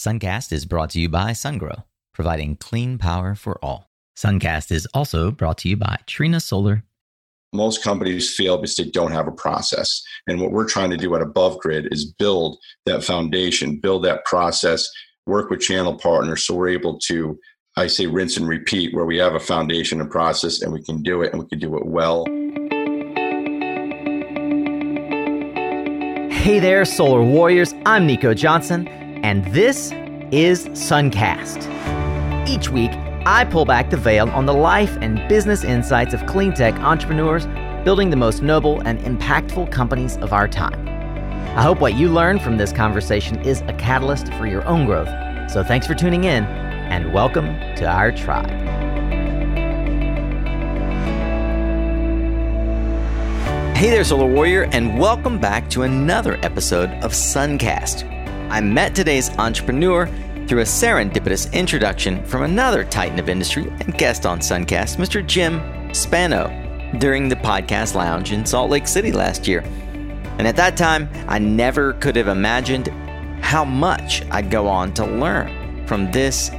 Suncast is brought to you by SunGrow, providing clean power for all. Suncast is also brought to you by Trina Solar. Most companies fail because they don't have a process. And what we're trying to do at Above Grid is build that foundation, build that process, work with channel partners so we're able to, I say, rinse and repeat, where we have a foundation and process and we can do it and we can do it well. Hey there, Solar Warriors. I'm Nico Johnson, and this is Suncast. Each week, I pull back the veil on the life and business insights of clean tech entrepreneurs building the most noble and impactful companies of our time. I hope what you learn from this conversation is a catalyst for your own growth. So thanks for tuning in, and welcome to our tribe. Hey there, Solar Warrior, and welcome back to another episode of Suncast. I met today's entrepreneur through a serendipitous introduction from another titan of industry and guest on Suncast, Mr. Jim Spano, during the podcast lounge in Salt Lake City last year. And at that time, I never could have imagined how much I'd go on to learn from this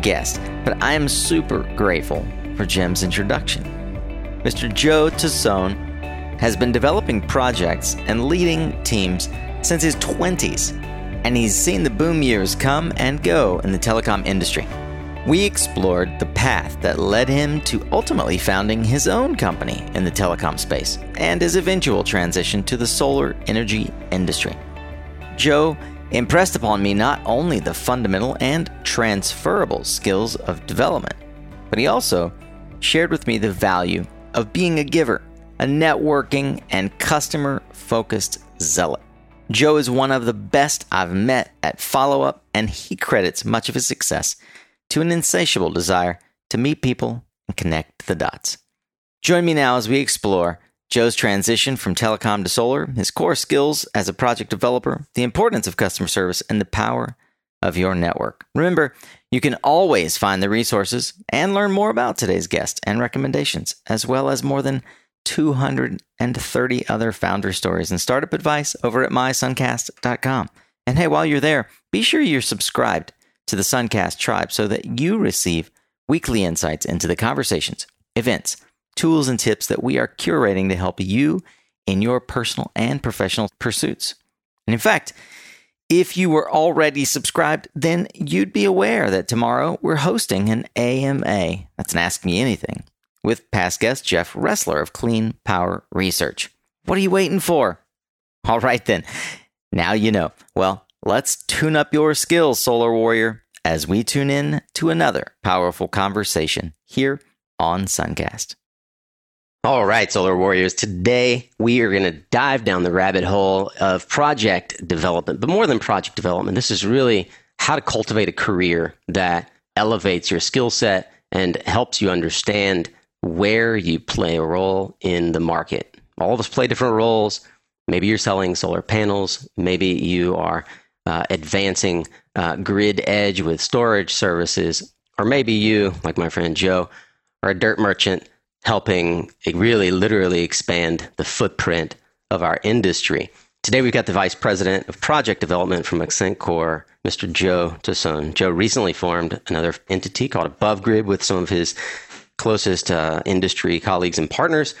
guest. But I am super grateful for Jim's introduction. Mr. Joe Tassone has been developing projects and leading teams since his 20s, and he's seen the boom years come and go in the telecom industry. We explored the path that led him to ultimately founding his own company in the telecom space and his eventual transition to the solar energy industry. Joe impressed upon me not only the fundamental and transferable skills of development, but he also shared with me the value of being a giver a networking and customer focused zealot. Joe is one of the best I've met at follow up, and he credits much of his success to an insatiable desire to meet people and connect the dots. Join me now as we explore Joe's transition from telecom to solar, his core skills as a project developer, the importance of customer service, and the power of your network. Remember, you can always find the resources and learn more about today's guest and recommendations, as well as more than 230 other founder stories and startup advice over at mysuncast.com. And hey, while you're there, be sure you're subscribed to the Suncast tribe so that you receive weekly insights into the conversations, events, tools, and tips that we are curating to help you in your personal and professional pursuits. And in fact, if you were already subscribed, then you'd be aware that tomorrow we're hosting an AMA. That's an Ask Me Anything with past guest Jeff Ressler of Clean Power Research. What are you waiting for? All right, then. Now you know. Well, let's tune up your skills, Solar Warrior, as we tune in to another powerful conversation here on Suncast. All right, Solar Warriors. Today we are going to dive down the rabbit hole of project development. But more than project development, this is really how to cultivate a career that elevates your skill set and helps you understand where you play a role in the market. All of us play different roles. Maybe you're selling solar panels. Maybe you are uh, advancing uh, grid edge with storage services. Or maybe you, like my friend Joe, are a dirt merchant helping really literally expand the footprint of our industry. Today we've got the Vice President of Project Development from Accenture, Mr. Joe Tassone. Joe recently formed another entity called Above Grid with some of his closest uh, industry colleagues and partners.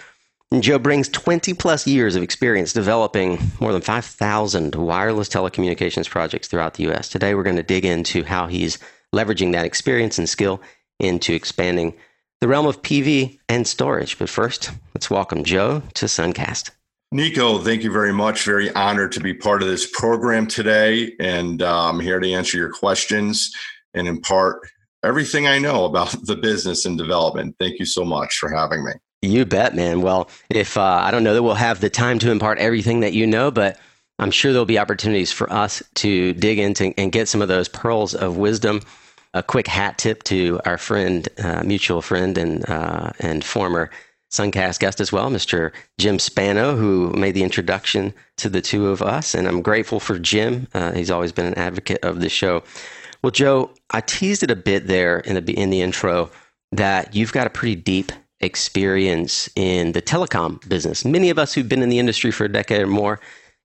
And Joe brings 20 plus years of experience developing more than 5,000 wireless telecommunications projects throughout the US. Today, we're going to dig into how he's leveraging that experience and skill into expanding the realm of PV and storage. But first, let's welcome Joe to Suncast. Nico, thank you very much. Very honored to be part of this program today. And uh, I'm here to answer your questions and impart everything I know about the business and development. Thank you so much for having me. You bet, man. Well, if uh, I don't know that we'll have the time to impart everything that you know, but I'm sure there'll be opportunities for us to dig into and get some of those pearls of wisdom. A quick hat tip to our friend, uh, mutual friend, and uh, and former Suncast guest as well, Mr. Jim Spano, who made the introduction to the two of us. And I'm grateful for Jim. Uh, he's always been an advocate of the show. Well, Joe, I teased it a bit there in the in the intro that you've got a pretty deep experience in the telecom business. Many of us who've been in the industry for a decade or more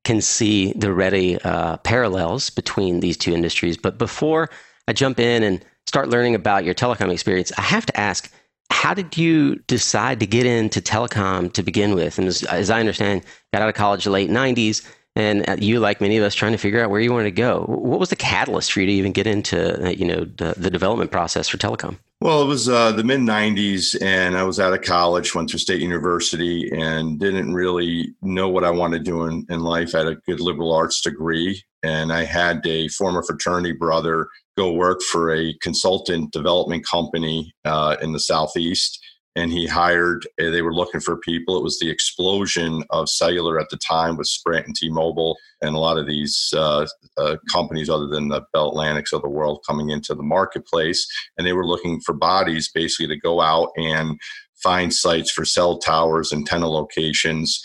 can see the ready uh, parallels between these two industries. But before I jump in and start learning about your telecom experience, I have to ask how did you decide to get into telecom to begin with? And as, as I understand, got out of college late 90s, and uh, you, like many of us, trying to figure out where you wanted to go. What was the catalyst for you to even get into, uh, you know, the, the development process for telecom? Well, it was uh, the mid 90s, and I was out of college, went to State University, and didn't really know what I wanted to do in, in life. I had a good liberal arts degree, and I had a former fraternity brother go work for a consultant development company uh, in the Southeast. And he hired, they were looking for people. It was the explosion of cellular at the time with Sprint and T Mobile and a lot of these uh, uh, companies, other than the Bell Atlantics of the world, coming into the marketplace. And they were looking for bodies basically to go out and find sites for cell towers, antenna locations,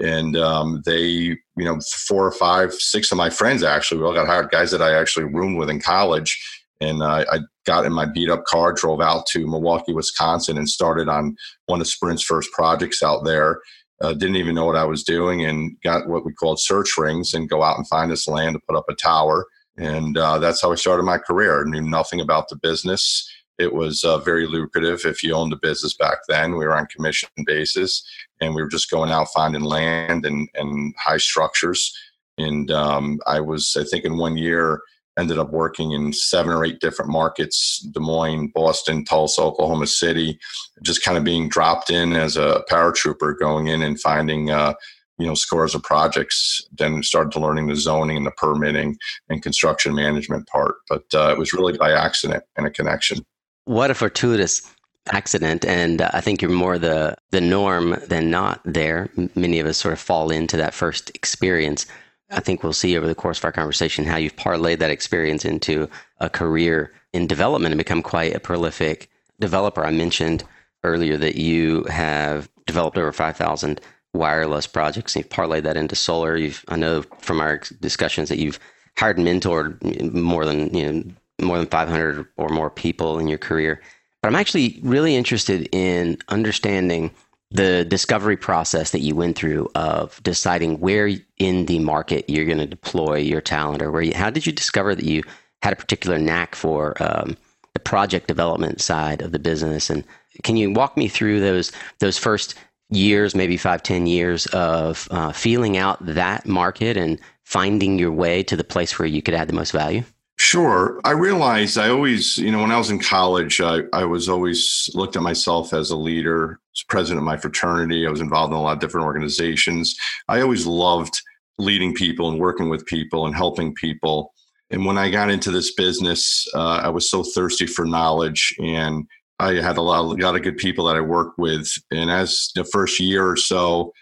and um, they you know four or five six of my friends actually we all got hired guys that i actually roomed with in college and uh, i got in my beat up car drove out to milwaukee wisconsin and started on one of sprint's first projects out there uh, didn't even know what i was doing and got what we called search rings and go out and find this land to put up a tower and uh, that's how i started my career knew nothing about the business it was uh, very lucrative if you owned a business back then. We were on commission basis, and we were just going out finding land and, and high structures. And um, I was, I think, in one year, ended up working in seven or eight different markets Des Moines, Boston, Tulsa, Oklahoma City, just kind of being dropped in as a paratrooper, going in and finding. Uh, you know, scores of projects. Then started to learning the zoning and the permitting and construction management part. But uh, it was really by accident and a connection. What a fortuitous accident and uh, i think you're more the the norm than not there many of us sort of fall into that first experience i think we'll see over the course of our conversation how you've parlayed that experience into a career in development and become quite a prolific developer i mentioned earlier that you have developed over 5000 wireless projects and you've parlayed that into solar you've i know from our discussions that you've hired and mentored more than you know more than 500 or more people in your career. But I'm actually really interested in understanding the discovery process that you went through of deciding where in the market you're going to deploy your talent or where you, how did you discover that you had a particular knack for um, the project development side of the business? And can you walk me through those those first years maybe five ten years of uh, feeling out that market and finding your way to the place where you could add the most value Sure. I realized I always, you know, when I was in college, I, I was always looked at myself as a leader, as president of my fraternity. I was involved in a lot of different organizations. I always loved leading people and working with people and helping people. And when I got into this business, uh, I was so thirsty for knowledge and I had a lot, a lot of good people that I worked with. And as the first year or so,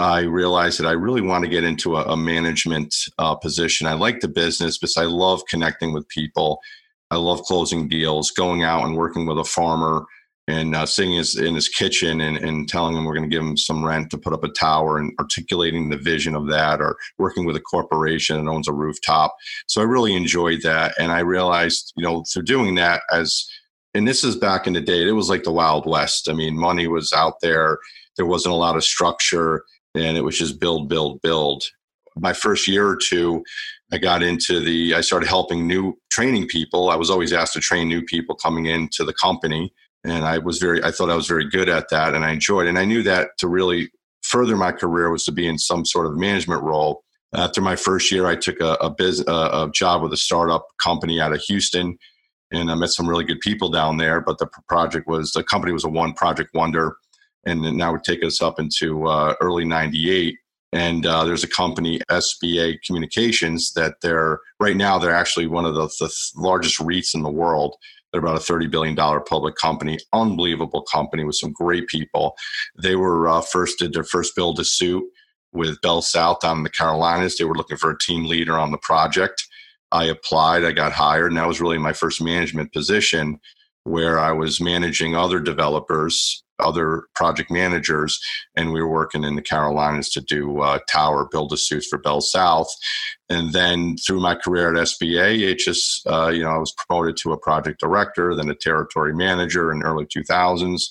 I realized that I really want to get into a, a management uh, position. I like the business, but I love connecting with people. I love closing deals, going out and working with a farmer and uh, sitting his, in his kitchen and, and telling him we're going to give him some rent to put up a tower and articulating the vision of that, or working with a corporation that owns a rooftop. So I really enjoyed that. And I realized, you know, through doing that, as and this is back in the day, it was like the Wild West. I mean, money was out there, there wasn't a lot of structure and it was just build, build, build. My first year or two, I got into the, I started helping new training people. I was always asked to train new people coming into the company. And I was very, I thought I was very good at that and I enjoyed it. And I knew that to really further my career was to be in some sort of management role. After my first year, I took a, a, biz, a, a job with a startup company out of Houston and I met some really good people down there. But the project was, the company was a one project wonder and now would take us up into uh, early 98 and uh, there's a company sba communications that they're right now they're actually one of the, the largest reits in the world. They're about a $30 billion public company unbelievable company with some great people. They were uh, first did their first build to suit with bell south down in the carolinas. They were looking for a team leader on the project. I applied i got hired and that was really my first management position where I was managing other developers, other project managers, and we were working in the Carolinas to do uh, tower build a suits for Bell South. And then through my career at SBA, it just, uh, you know, I was promoted to a project director, then a territory manager in early 2000s,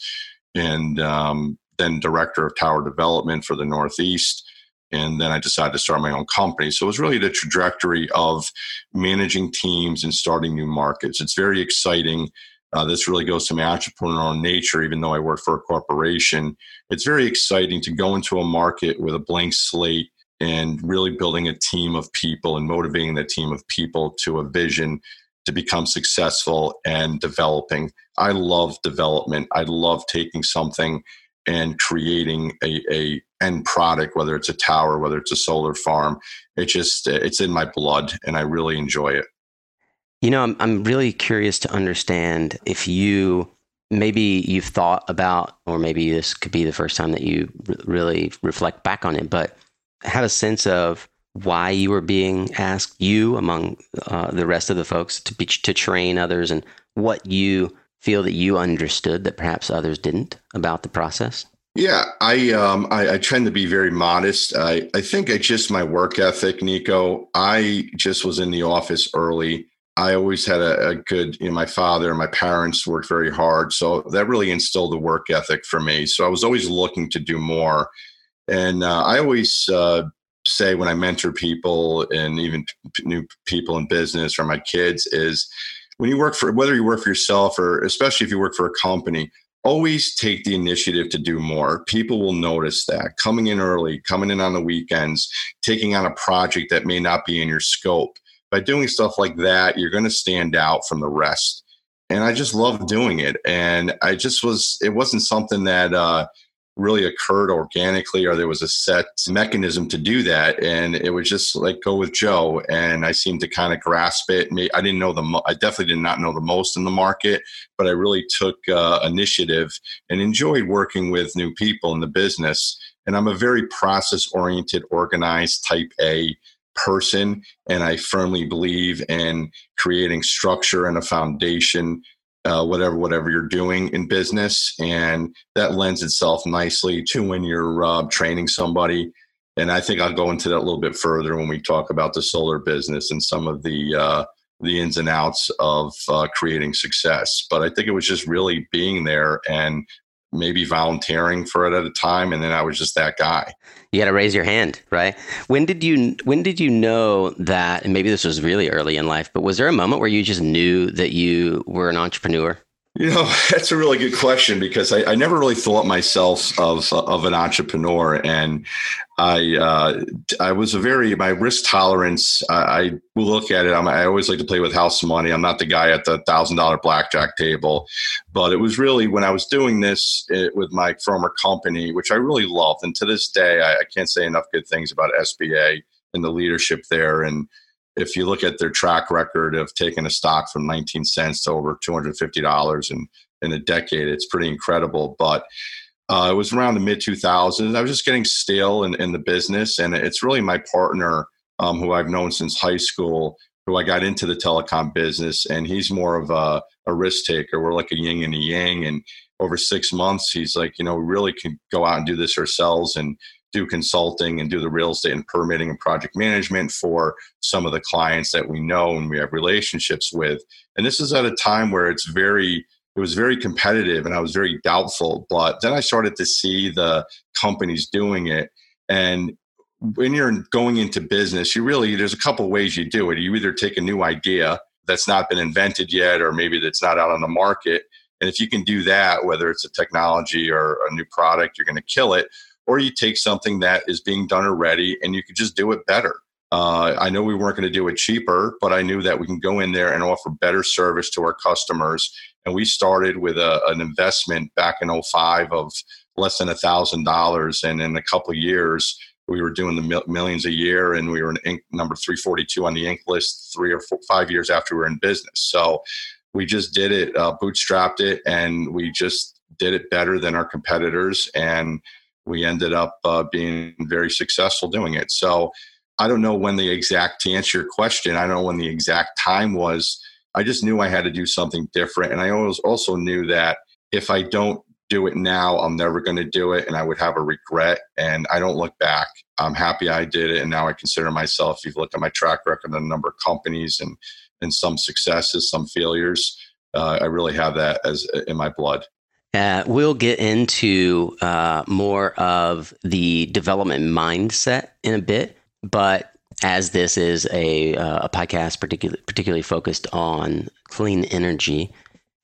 and um, then director of tower development for the Northeast. and then I decided to start my own company. So it was really the trajectory of managing teams and starting new markets. It's very exciting. Uh, this really goes to my entrepreneurial nature, even though I work for a corporation. It's very exciting to go into a market with a blank slate and really building a team of people and motivating the team of people to a vision to become successful and developing. I love development. I love taking something and creating a, a end product, whether it's a tower, whether it's a solar farm. It just it's in my blood, and I really enjoy it. You know, I'm I'm really curious to understand if you maybe you've thought about, or maybe this could be the first time that you really reflect back on it, but have a sense of why you were being asked, you among uh, the rest of the folks, to be, to train others, and what you feel that you understood that perhaps others didn't about the process? Yeah, I um I, I tend to be very modest. I I think it's just my work ethic, Nico. I just was in the office early. I always had a, a, good, you know, my father and my parents worked very hard. So that really instilled the work ethic for me. So I was always looking to do more. And uh, I always uh, say when I mentor people and even p- new people in business or my kids is when you work for whether you work for yourself or especially if you work for a company always take the initiative to do more people will notice that coming in early coming in on the weekends taking on a project that may not be in your scope by doing stuff like that you're going to stand out from the rest. And i just love doing it. And i just was it wasn't something that uh really occurred organically or there was a set mechanism to do that. And it was just like go with joe. And i seemed to kind of grasp it. I didn't know the mo- i definitely did not know the most in the market but i really took uh, initiative and enjoyed working with new people in the business. And i'm a very process oriented organized type a person and i firmly believe in creating structure and a foundation uh, whatever whatever you're doing in business, and that lends itself nicely to when you're uh, training somebody. And I think I'll go into that a little bit further when we talk about the solar business and some of the uh, the ins and outs of uh, creating success. But I think it was just really being there and maybe volunteering for it at a time and then i was just that guy. You got to raise your hand right? When did you when did you know that and maybe this was really early in life but was there a moment where you just knew that you were an entrepreneur you know, that's a really good question because I, I never really thought myself of of an entrepreneur, and I uh, I was a very my risk tolerance. I, I look at it. I'm, i always like to play with house money. I'm not the guy at the thousand dollar blackjack table, but it was really when I was doing this it, eh, with my former company, which I really loved, and to this day I, I can't say enough good things about SBA and the leadership there and if you look at their track record of taking a stock from 19 cents to over $250 in, in a decade, it's pretty incredible. But uh, it was around the mid 2000s. I was just getting stale in, in the business. And it's really my partner, um, who I've known since high school, who I got into the telecom business. And he's more of a, a risk taker. We're like a yin and a yang. And over six months, he's like, you know, we really can go out and do this ourselves. And do consulting and do the real estate and permitting and project management for some of the clients that we know and we have relationships with. And this is at a time where it's very it was very competitive and I was very doubtful. But then I started to see the companies doing it. And when you're going into business, you really there's a couple ways you do it. You either take a new idea that's not been invented yet, or maybe that's not out on the market. And if you can do that, whether it's a technology or a new product, you're going to kill it or you take something that is being done already and you could just do it better. Uh, I know we weren't going to do it cheaper, but I knew that we can go in there and offer better service to our customers. And we started with a, an investment back in 05 of less than a thousand dollars, and in a couple years, we were doing the millions a year, and we were in number 342 on the Inc list three or four, five years after we were in business. So we just did it, uh, bootstrapped it, and we just did it better than our competitors. And we ended up uh, being very successful doing it. So I don't know when the exact, to answer your question, I don't know when the exact time was. I just knew I had to do something different. And I always also knew that if I don't do it now, I'm never going to do it and I would have a regret. And I don't look back. I'm happy I did it. And now I consider myself, if you look at my track record, a number of companies and, and some successes, some failures, uh, I really have that as in my blood. Uh, we'll get into uh, more of the development mindset in a bit, but as this is a, uh, a podcast particularly, particularly focused on clean energy,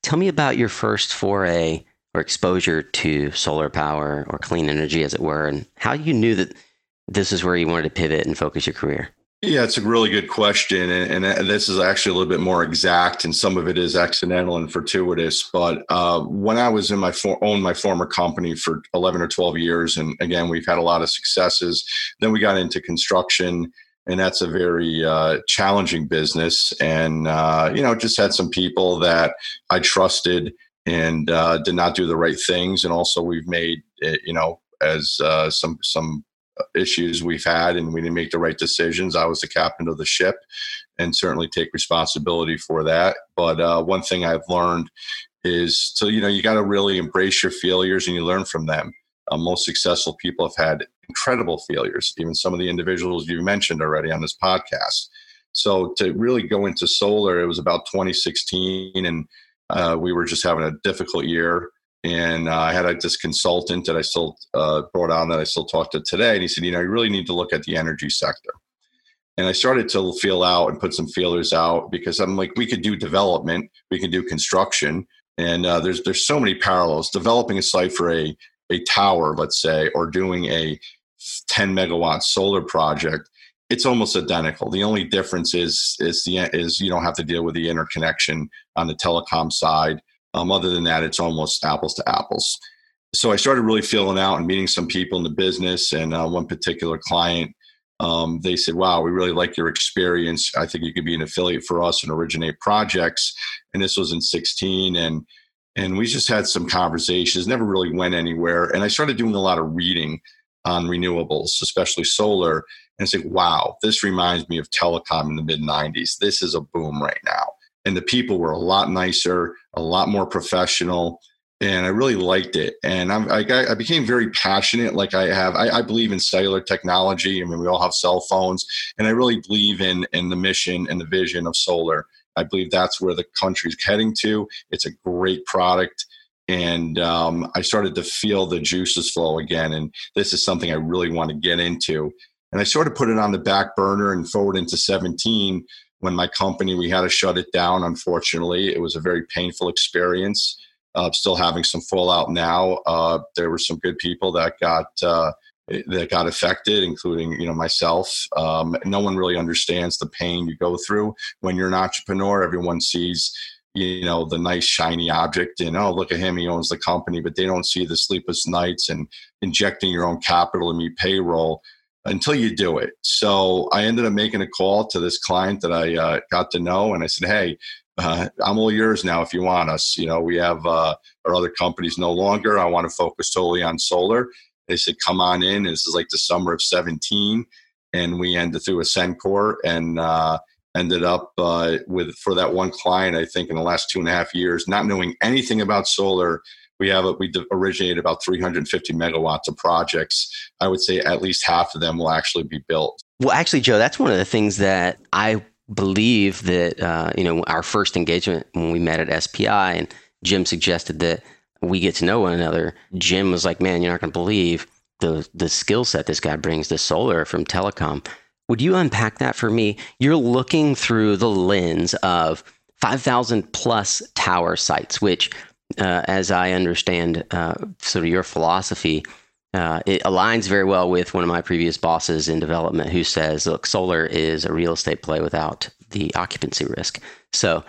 tell me about your first foray or exposure to solar power or clean energy, as it were, and how you knew that this is where you wanted to pivot and focus your career. Yeah, it's a really good question. And, and, this is actually a little bit more exact, and some of it is accidental and fortuitous. But uh, when I was in my for, owned my former company for 11 or 12 years, and again, we've had a lot of successes. Then we got into construction, and that's a very uh, challenging business. And, uh, you know, just had some people that I trusted and uh, did not do the right things. And also, we've made, you know, as uh, some, some issues we've had and we didn't make the right decisions. I was the captain of the ship and certainly take responsibility for that. But uh, one thing I've learned is to, you know, you got to really embrace your failures and you learn from them. Uh, most successful people have had incredible failures, even some of the individuals you mentioned already on this podcast. So to really go into solar, it was about 2016 and uh, we were just having a difficult year and uh, I had a, this consultant that I still uh, brought on that I still talk to today. And he said, you know, you really need to look at the energy sector. And I started to feel out and put some feelers out because I'm like, we could do development, we can do construction, and uh, there's there's so many parallels. Developing a site for a a tower, let's say, or doing a 10 megawatt solar project, it's almost identical. The only difference is is the is you don't have to deal with the interconnection on the telecom side um, other than that, it's almost apples to apples. So I started really feeling out and meeting some people in the business. And uh, one particular client, um, they said, "Wow, we really like your experience. I think you could be an affiliate for us and originate projects." And this was in 16, and and we just had some conversations. Never really went anywhere. And I started doing a lot of reading on renewables, especially solar. And I said, "Wow, this reminds me of telecom in the mid 90s. This is a boom right now." and the people were a lot nicer, a lot more professional, and I really liked it. And I'm, I, I became very passionate. Like I have, I, I, believe in cellular technology. I mean, we all have cell phones, and I really believe in in the mission and the vision of solar. I believe that's where the country's heading to. It's a great product. And um, I started to feel the juices flow again. And this is something I really want to get into. And I sort of put it on the back burner and forward into 17 when my company we had to shut it down unfortunately. It was a very painful experience uh, still having some fallout now. Uh, there were some good people that got uh, that got affected including you know myself. Um, no one really understands the pain you go through. When you're an entrepreneur everyone sees you know the nice shiny object and oh look at him he owns the company but they don't see the sleepless nights and injecting your own capital to meet payroll until you do it. So I ended up making a call to this client that I uh, got to know, and I said, "Hey, uh, I'm all yours now if you want us. You know, we have uh, our other companies no longer. I want to focus totally on solar." They said, "Come on in." This is like the summer of '17, and we ended through a Sencor and uh, ended up uh, with for that one client. I think in the last two and a half years, not knowing anything about solar we have a, we originated about 350 megawatts of projects. I would say at least half of them will actually be built. Well, actually, Joe, that's one of the things that I believe that uh, you know our first engagement when we met at SPI and Jim suggested that we get to know one another. Jim was like, "Man, you're not going to believe the the skill set this guy brings to solar from telecom." Would you unpack that for me? You're looking through the lens of 5,000 plus tower sites, which uh, as I understand uh, sort of your philosophy, uh, it aligns very well with one of my previous bosses in development who says, look, solar is a real estate play without the occupancy risk. So,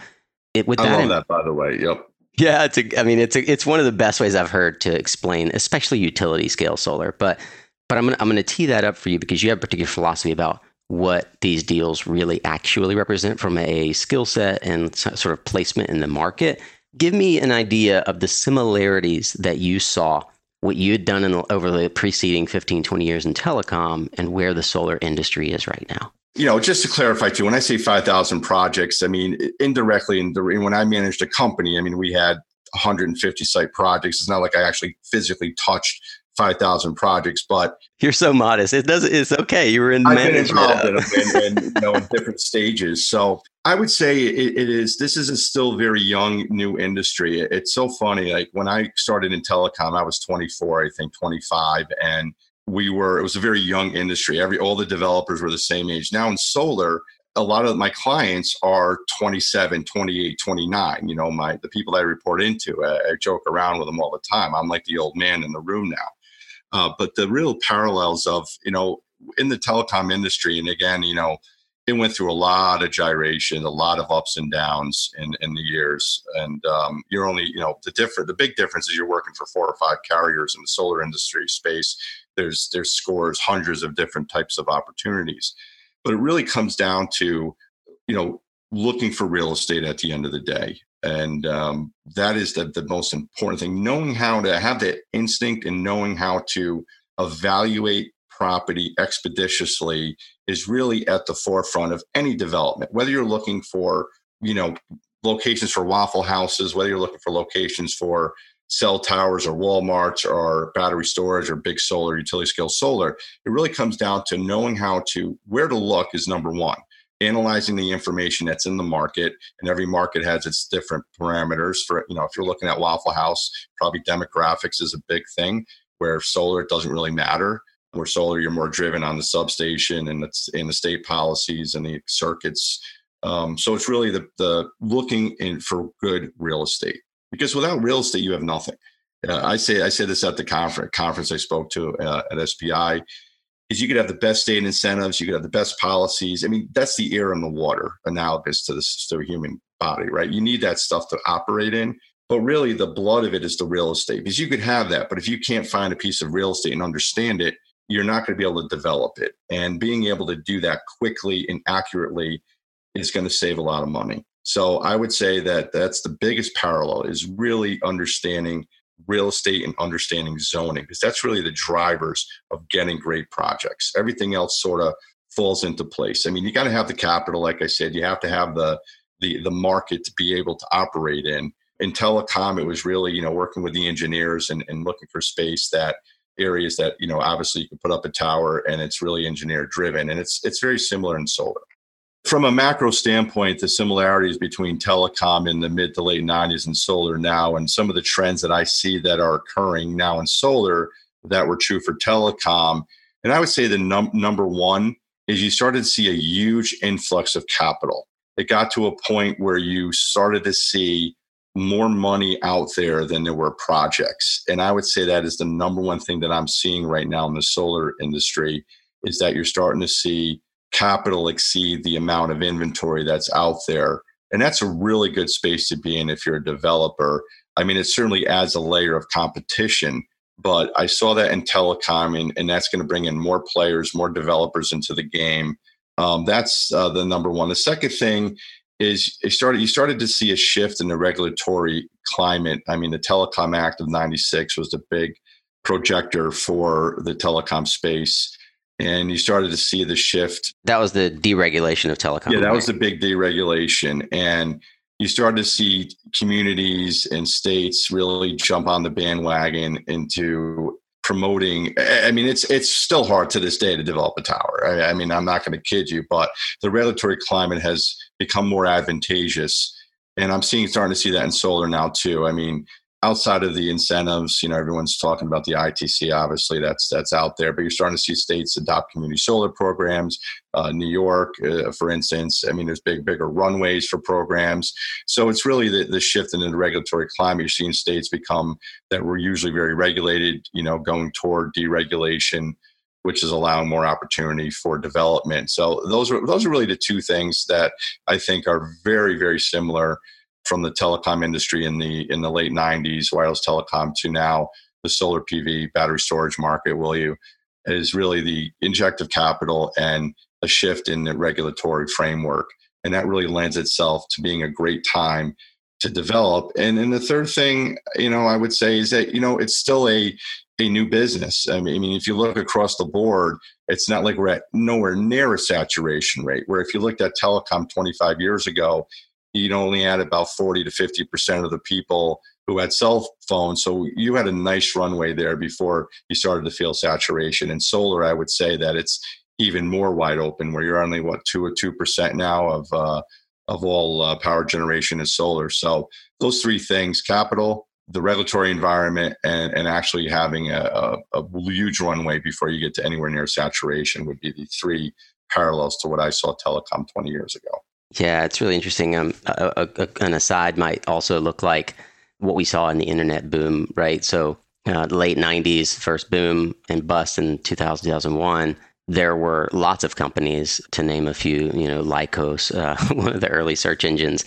it, with I that, love in, that, by the way. Yep. Yeah, it's a, I mean, it's a, it's one of the best ways I've heard to explain, especially utility scale solar. But but I'm gonna I'm gonna tee that up for you because you have a particular philosophy about what these deals really actually represent from a skill set and sort of placement in the market give me an idea of the similarities that you saw what you had done in, over the preceding 15 20 years in telecom and where the solar industry is right now. You know just to clarify too when i say 5000 projects i mean indirectly and when i managed a company i mean we had 150 site projects. It's not like i actually physically touched 5,000 projects, but you're so modest. It does. It's okay. You were in I've been involved in, in, in, you know, in different stages. So I would say it, it is. This is a still very young, new industry. It's so funny. Like when I started in telecom, I was 24, I think 25, and we were. It was a very young industry. Every all the developers were the same age. Now in solar, a lot of my clients are 27 28 29 you know my the people i report into I, I, joke around with them all the time i'm like the old man in the room now uh, but the real parallels of you know in the telecom industry and again you know it went through a lot of gyration a lot of ups and downs in, in the years. And um, you're only you know the different the big difference is you're working for four or five carriers in the solar industry space. There's there's scores hundreds of different types of opportunities. But it really comes down to you know looking for real estate at the end of the day and um, that is the, the most important thing knowing how to have that instinct and knowing how to evaluate property expeditiously is really at the forefront of any development whether you're looking for you know locations for waffle houses whether you're looking for locations for cell towers or Walmarts or battery storage or big solar, utility scale solar. It really comes down to knowing how to, where to look is number one. Analyzing the information that's in the market, and every market has its different parameters. For you know, if you're looking at Waffle House, probably demographics is a big thing. Where solar it doesn't really matter. Where solar you're more driven on the substation and it's in the state policies and the circuits. Um, so it's really the the looking in for good real estate because without real estate, you have nothing. Uh, I say I say this at the conference conference I spoke to uh, at SPI is you could have the best state incentives, you could have the best policies. I mean, that's the air and the water analogous to the, to the human body, right? You need that stuff to operate in. But really, the blood of it is the real estate because you could have that. But if you can't find a piece of real estate and understand it, you're not going to be able to develop it. And being able to do that quickly and accurately is going to save a lot of money. So I would say that that's the biggest parallel is really understanding real estate and understanding zoning because that's really the drivers of getting great projects. Everything else sort of falls into place. I mean, you got to have the capital, like I said, you have to have the the the market to be able to operate in. In telecom, it was really you know working with the engineers and, and looking for space that areas that you know obviously you can put up a tower and it's really engineer driven and it's it's very similar in solar from a macro standpoint, the similarities between telecom in the mid to late 90s and solar now, and some of the trends that I see that are occurring now in solar that were true for telecom. And I would say the num- number one is you started to see a huge influx of capital. It got to a point where you started to see more money out there than there were projects. And I would say that is the number one thing that I'm seeing right now in the solar industry is that you're starting to see capital exceed the amount of inventory that's out there. And that's a really good space to be in if you're a developer. I mean, it certainly adds a layer of competition, but I saw that in telecom, and, and that's going to bring in more players, more developers into the game. Um, that's uh, the number one. The second thing is it started, you started to see a shift in the regulatory climate. I mean, the Telecom Act of 96 was the big projector for the telecom space and you started to see the shift. That was the deregulation of telecom. Yeah, that was the big deregulation. And you started to see communities and states really jump on the bandwagon into promoting i mean it's it's still hard to this day to develop a tower i, I mean i'm not going to kid you but the regulatory climate has become more advantageous and i'm seeing starting to see that in solar now too i mean outside of the incentives, you know, everyone's talking about the ITC. Obviously, that's that's out there, but you're starting to see states adopt community solar programs. Uh, New York, uh, for instance, I mean, there's big, bigger runways for programs. So it's really the, the shift in the regulatory climate. You're seeing states become that were usually very regulated, you know, going toward deregulation which is allowing more opportunity for development. So those are those are really the two things that I think are very very similar from the telecom industry in the in the late 90s wireless telecom to now the solar pv battery storage market will you is really the injective capital and a shift in the regulatory framework. And that really lends itself to being a great time to develop. And then the third thing you know i would say is that you know it's still a a new business. I mean, I mean if you look across the board it's not like we're at nowhere near a saturation rate where if you looked at telecom 25 years ago you'd only had about 40 to 50% of the people who had cell phones. So you had a nice runway there before you started to feel saturation. And solar, I would say that it's even more wide open, where you're only what two or two percent now of uh, of all uh, power generation is solar. So those three things: capital, the regulatory environment, and and actually having a, a, a huge runway before you get to anywhere near saturation would be the three parallels to what I saw telecom 20 years ago. Yeah, it's really interesting. Um, a, a, an aside might also look like what we saw in the internet boom, right? So, uh, late 90s, first boom and bust in 2000, 2001. There were lots of companies, to name a few, you know, Lycos, uh, one of the early search engines.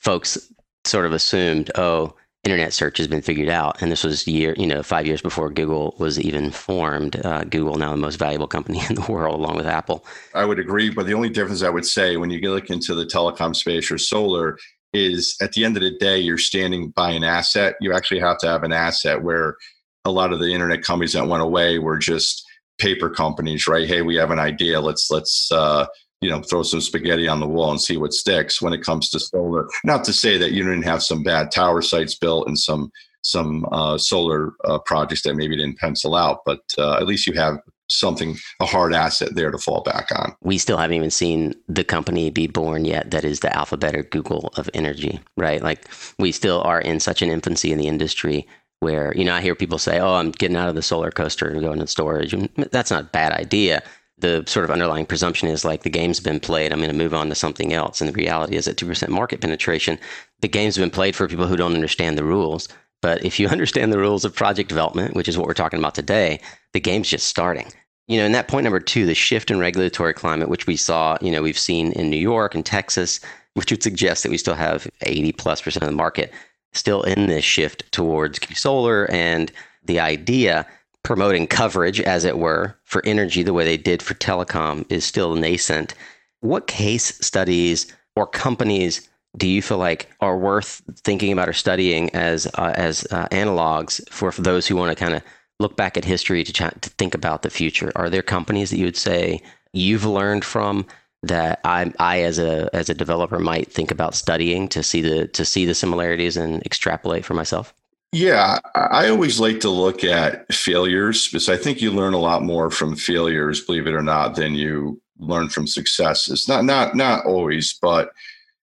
Folks sort of assumed, oh, internet search has been figured out. And this was year, you know, five years before Google was even formed. Uh, Google now the most valuable company in the world, along with Apple. I would agree, but the only difference I would say when you look into the telecom space or solar is at the end of the day, you're standing by an asset. You actually have to have an asset where a lot of the internet companies that went away were just paper companies, right? Hey, we have an idea. Let's let's uh, you know throw some spaghetti on the wall and see what sticks when it comes to solar. Not to say that you didn't have some bad tower sites built and some some uh, solar uh, projects that maybe didn't pencil out but uh, at least you have something a hard asset there to fall back on. We still haven't even seen the company be born yet that is the alphabet or google of energy right? Like we still are in such an infancy in the industry where you know i hear people say oh i'm getting out of the solar coaster and going to storage. And that's not a bad idea the sort of underlying presumption is like the game's been played. I'm going to move on to something else. And the reality is at 2% market penetration, the game's been played for people who don't understand the rules. But if you understand the rules of project development, which is what we're talking about today, the game's just starting. You know, and that point number two, the shift in regulatory climate, which we saw, you know, we've seen in New York and Texas, which would suggest that we still have 80 plus percent of the market still in this shift towards solar and the idea promoting coverage, as it were, for energy the way they did for telecom is still nascent. What case studies or companies do you feel like are worth thinking about or studying as uh, as uh, analogs for, for those who want to kind of look back at history to to think about the future? Are there companies that you would say you've learned from that I, I as a as a developer might think about studying to see the to see the similarities and extrapolate for myself? Yeah, I always like to look at failures because I think you learn a lot more from failures, believe it or not, than you learn from success. It's not not not always, but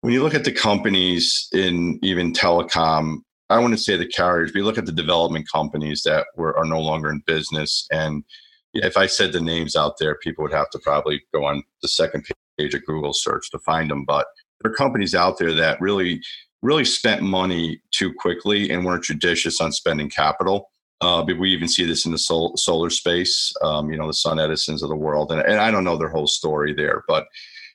when you look at the companies in even telecom, I want to say the carriers. We look at the development companies that were are no longer in business, and if I said the names out there, people would have to probably go on the second page of Google search to find them. But there are companies out there that really really spent money too quickly and weren't judicious on spending capital. Uh, but we even see this in the sol- solar space, um, you know, the Sun Edisons of the world. And, and I don't know their whole story there, but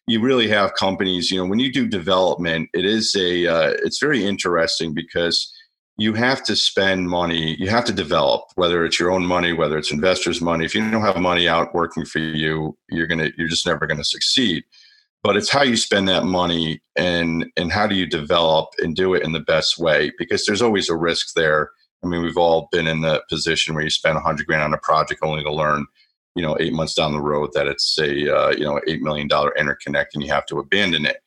you really have companies, you know, when you do development, it is a, uh, it's very interesting because you have to spend money, you have to develop, whether it's your own money, whether it's investors' money. If you don't have money out working for you, you're going to, you're just never going to succeed but it's how you spend that money and and how do you develop and do it in the best way? Because there's always a risk there. I mean we've all been in the position where you spend 100 grand on a project only to learn you know eight months down the road that it's a uh, you know eight million dollar interconnect and you have to abandon it.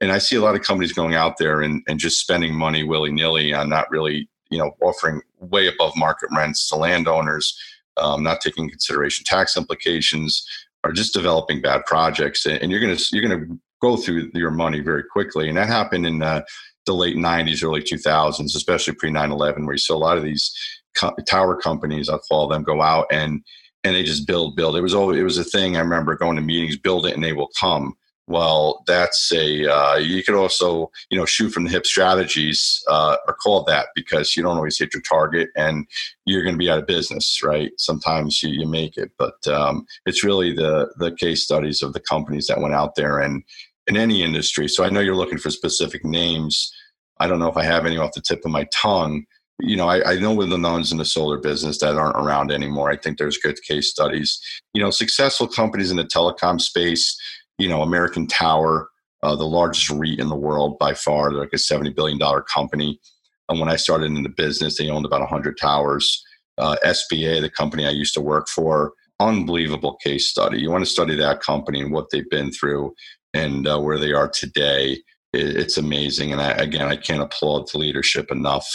And i see a lot of companies going out there and, and just spending money willy-nilly on not really you know offering way above market rents to landowners um, not taking consideration tax implications are just developing bad projects, and you're gonna you're gonna go through your money very quickly. And that happened in the, the late '90s, early 2000s, especially pre 9/11, where you saw a lot of these co- tower companies, I'll call them, go out and and they just build, build. It was always, it was a thing. I remember going to meetings, build it, and they will come well that's a uh, you could also you know shoot from the hip strategies uh, are called that because you don't always hit your target and you're going to be out of business right sometimes you, you make it but um, it's really the the case studies of the companies that went out there and in any industry so i know you're looking for specific names i don't know if i have any off the tip of my tongue you know, I, I know with the knowns in the solar business that aren't around anymore. I think there's good case studies. You know, successful companies in the telecom space, you know, American Tower, uh, the largest REIT in the world by far, They're like a $70 billion company. And when I started in the business, they owned about 100 towers. Uh, SBA, the company I used to work for, unbelievable case study. You want to study that company and what they've been through and uh, where they are today. It, it's amazing. And I, again, I can't applaud the leadership enough.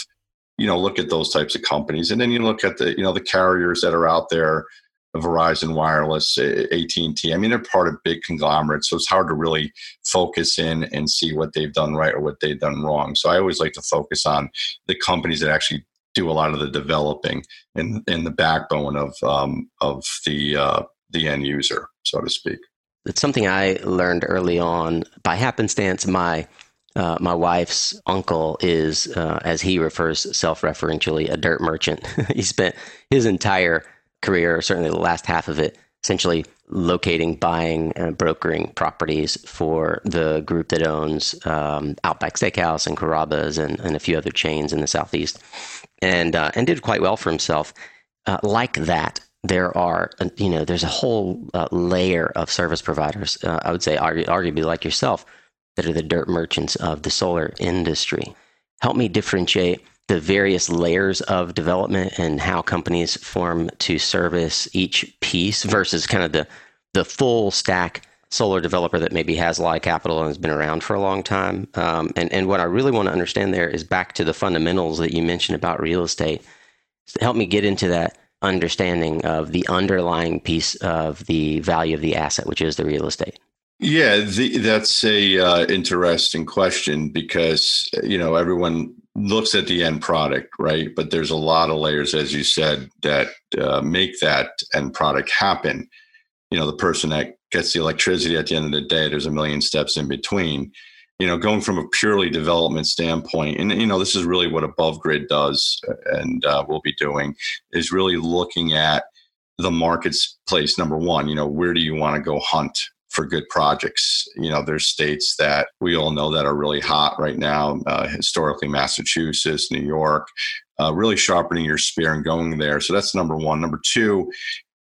you know look at those types of companies and then you look at the you know the carriers that are out there Verizon Wireless, AT&T. I mean, they're part of big conglomerates, so it's hard to really focus in and see what they've done right or what they've done wrong. So I always like to focus on the companies that actually do a lot of the developing and, and the backbone of um, of the uh, the end user, so to speak. It's something I learned early on by happenstance. My uh, my wife's uncle is, uh, as he refers self-referentially, a dirt merchant. he spent his entire career, certainly the last half of it, essentially locating, buying, and brokering properties for the group that owns um, Outback Steakhouse and Carrabba's and, and, a few other chains in the southeast, and uh, and did quite well for himself. Uh, like that, there are uh, you know there's a whole uh, layer of service providers. Uh, I would say arguably like yourself that are the dirt merchants of the solar industry. Help me differentiate the various layers of development and how companies form to service each piece versus kind of the the full stack solar developer that maybe has a lot of capital and has been around for a long time. Um, and and what I really want to understand there is back to the fundamentals that you mentioned about real estate. Help me get into that understanding of the underlying piece of the value of the asset, which is the real estate. Yeah, the, that's a uh, interesting question because you know everyone looks at the end product, right? But there's a lot of layers, as you said, that uh, make that end product happen. You know, the person that gets the electricity at the end of the day, there's a million steps in between. You know, going from a purely development standpoint, and you know, this is really what Above Grid does, and uh, we'll be doing is really looking at the market's place. Number one, you know, where do you want to go hunt? For good projects. You know, there's states that we all know that are really hot right now, uh, historically, Massachusetts, New York, uh, really sharpening your spear and going there. So that's number one. Number two,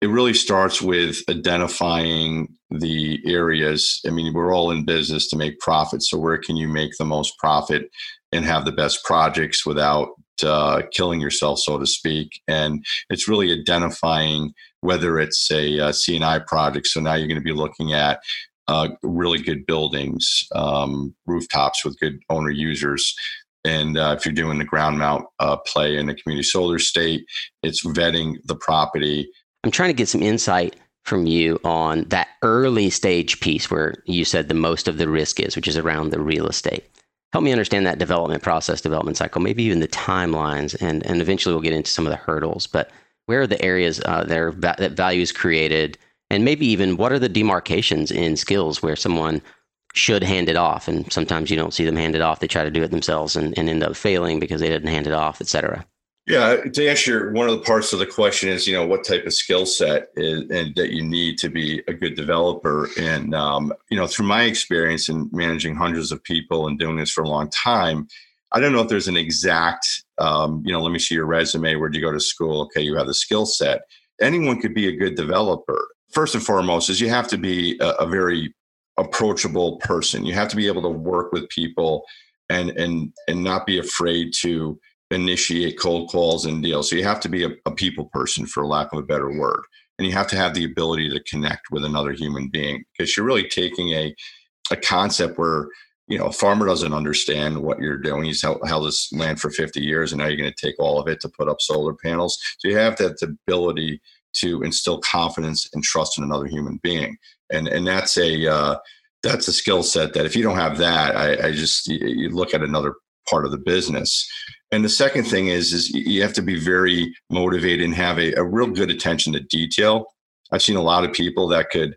it really starts with identifying the areas. I mean, we're all in business to make profit. So, where can you make the most profit and have the best projects without uh, killing yourself, so to speak? And it's really identifying whether it's a, a C&I project. So now you're going to be looking at uh, really good buildings, um, rooftops with good owner users. And uh, if you're doing the ground mount uh, play in a community solar state, it's vetting the property. I'm trying to get some insight from you on that early stage piece where you said the most of the risk is, which is around the real estate. Help me understand that development process, development cycle, maybe even the timelines, and, and eventually we'll get into some of the hurdles. But where are the areas uh, there that value is created, and maybe even what are the demarcations in skills where someone should hand it off, and sometimes you don't see them hand it off. They try to do it themselves and, and end up failing because they didn't hand it off, et cetera. Yeah, to answer one of the parts of the question is, you know, what type of skill set and that you need to be a good developer. And um, you know, through my experience in managing hundreds of people and doing this for a long time, I don't know if there's an exact, um, you know, let me see your resume. Where'd you go to school? Okay, you have the skill set. Anyone could be a good developer. First and foremost, is you have to be a, a very approachable person. You have to be able to work with people and and and not be afraid to initiate cold calls and deals. So you have to be a, a people person, for lack of a better word, and you have to have the ability to connect with another human being because you're really taking a a concept where you know, a farmer doesn't understand what you're doing. He's held, held this land for 50 years, and now you're going to take all of it to put up solar panels. So you have that ability to instill confidence and trust in another human being, and and that's a uh, that's a skill set that if you don't have that, I, I just you look at another part of the business. And the second thing is is you have to be very motivated and have a, a real good attention to detail. I've seen a lot of people that could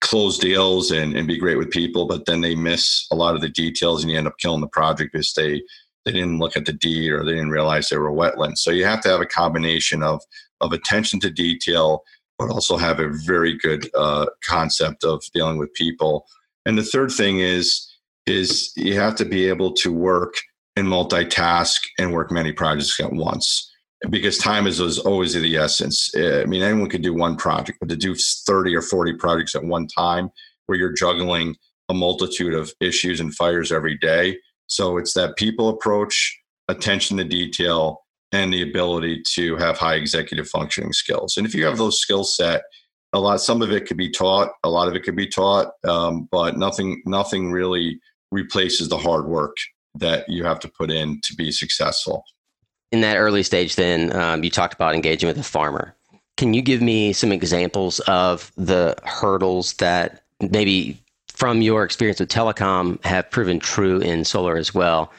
close deals and, and be great with people, but then they miss a lot of the details and you end up killing the project because they they didn't look at the deed or they didn't realize they were wetlands. So you have to have a combination of of attention to detail, but also have a very good uh, concept of dealing with people. And the third thing is is you have to be able to work and multitask and work many projects at once because time is, is always the essence. I mean, anyone could do one project, but to do 30 or 40 projects at one time where you're juggling a multitude of issues and fires every day. So it's that people approach, attention to detail, and the ability to have high executive functioning skills. And if you have those skill set, a lot, some of it could be taught, a lot of it could be taught, um, but nothing, nothing really replaces the hard work that you have to put in to be successful. In that early stage, then um, you talked about engaging with a farmer. Can you give me some examples of the hurdles that maybe from your experience with telecom have proven true in solar as well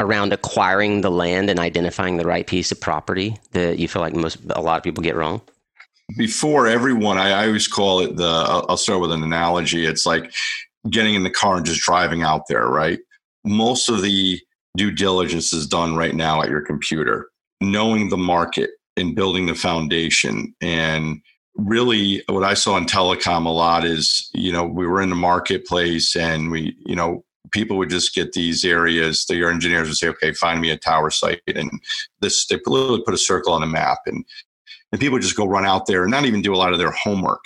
around acquiring the land and identifying the right piece of property that you feel like most a lot of people get wrong? Before everyone, I, I always call it the. I'll, I'll start with an analogy. It's like getting in the car and just driving out there, right? Most of the due diligence is done right now at your computer, knowing the market and building the foundation. And really, what I saw in telecom a lot is, you know, we were in the marketplace and we, you know, people would just get these areas. The, your engineers would say, "Okay, find me a tower site," and this they literally put a circle on a map, and and people just go run out there and not even do a lot of their homework.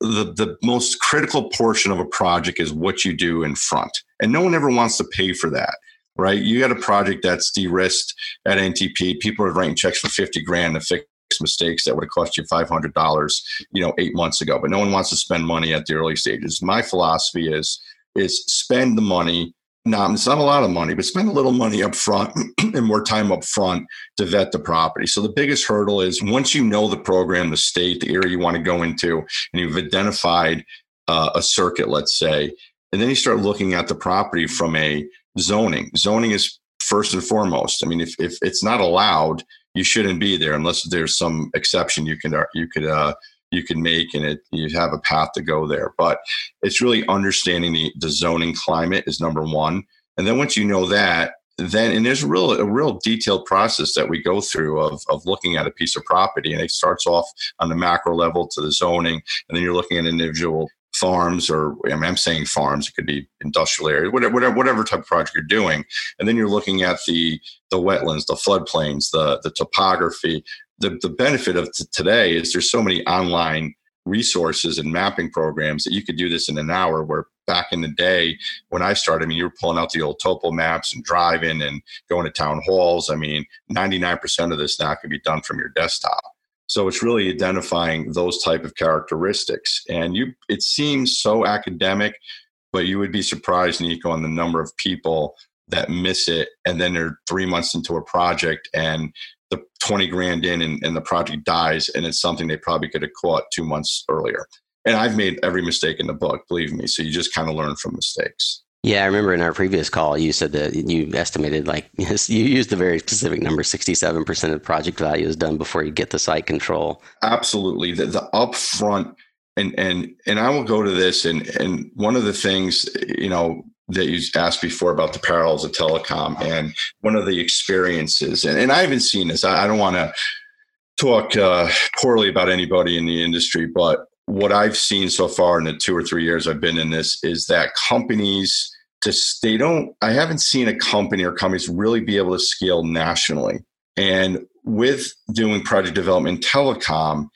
The the most critical portion of a project is what you do in front, and no one ever wants to pay for that. Right? You got a project that's de-risked at NTP. People are writing checks for fifty grand to fix mistakes that would have cost you $500 you know eight months ago but no one wants to spend money at the early stages my philosophy is is spend the money. Now, it's not a lot of money, but spend a little money up front and more time up front to vet the property. So the biggest hurdle is once you know the program, the state, the area you want to go into, and you've identified uh, a circuit, let's say, and then you start looking at the property from a zoning. Zoning is first and foremost. I mean, if, if it's not allowed, you shouldn't be there unless there's some exception you can you could uh, you can make and it you have a path to go there but it's really understanding the, the zoning climate is number one and then once you know that then and there's a real a real detailed process that we go through of, of looking at a piece of property and it starts off on the macro level to the zoning and then you're looking at individual farms or I mean, I'm saying farms, it could be industrial areas, whatever, whatever, whatever type of project you're doing. And then you're looking at the, the wetlands, the floodplains, the, the topography, the, the benefit of t- today is there's so many online resources and mapping programs that you could do this in an hour where back in the day when I started, I mean, you were pulling out the old topo maps and driving and going to town halls. I mean, 99% of this now can be done from your desktop. So it's really identifying those type of characteristics. And you it seems so academic, but you would be surprised, Nico, on the number of people that miss it and then they're three months into a project and the 20 grand in and, and the project dies and it's something they probably could have caught two months earlier. And I've made every mistake in the book, believe me. So you just kind of learn from mistakes. Yeah, I remember in our previous call, you said that you estimated like you used the very specific number: sixty-seven percent of project value is done before you get the site control. Absolutely, the, the upfront, and and and I will go to this, and and one of the things you know that you asked before about the parallels of telecom and one of the experiences. And, and i haven't seen this. I, I don't want to talk uh, poorly about anybody in the industry but what i've seen so far in the two or three years i've been in this is that companies just they don't i haven't seen a company or companies really be able to scale nationally. And with doing project development telecom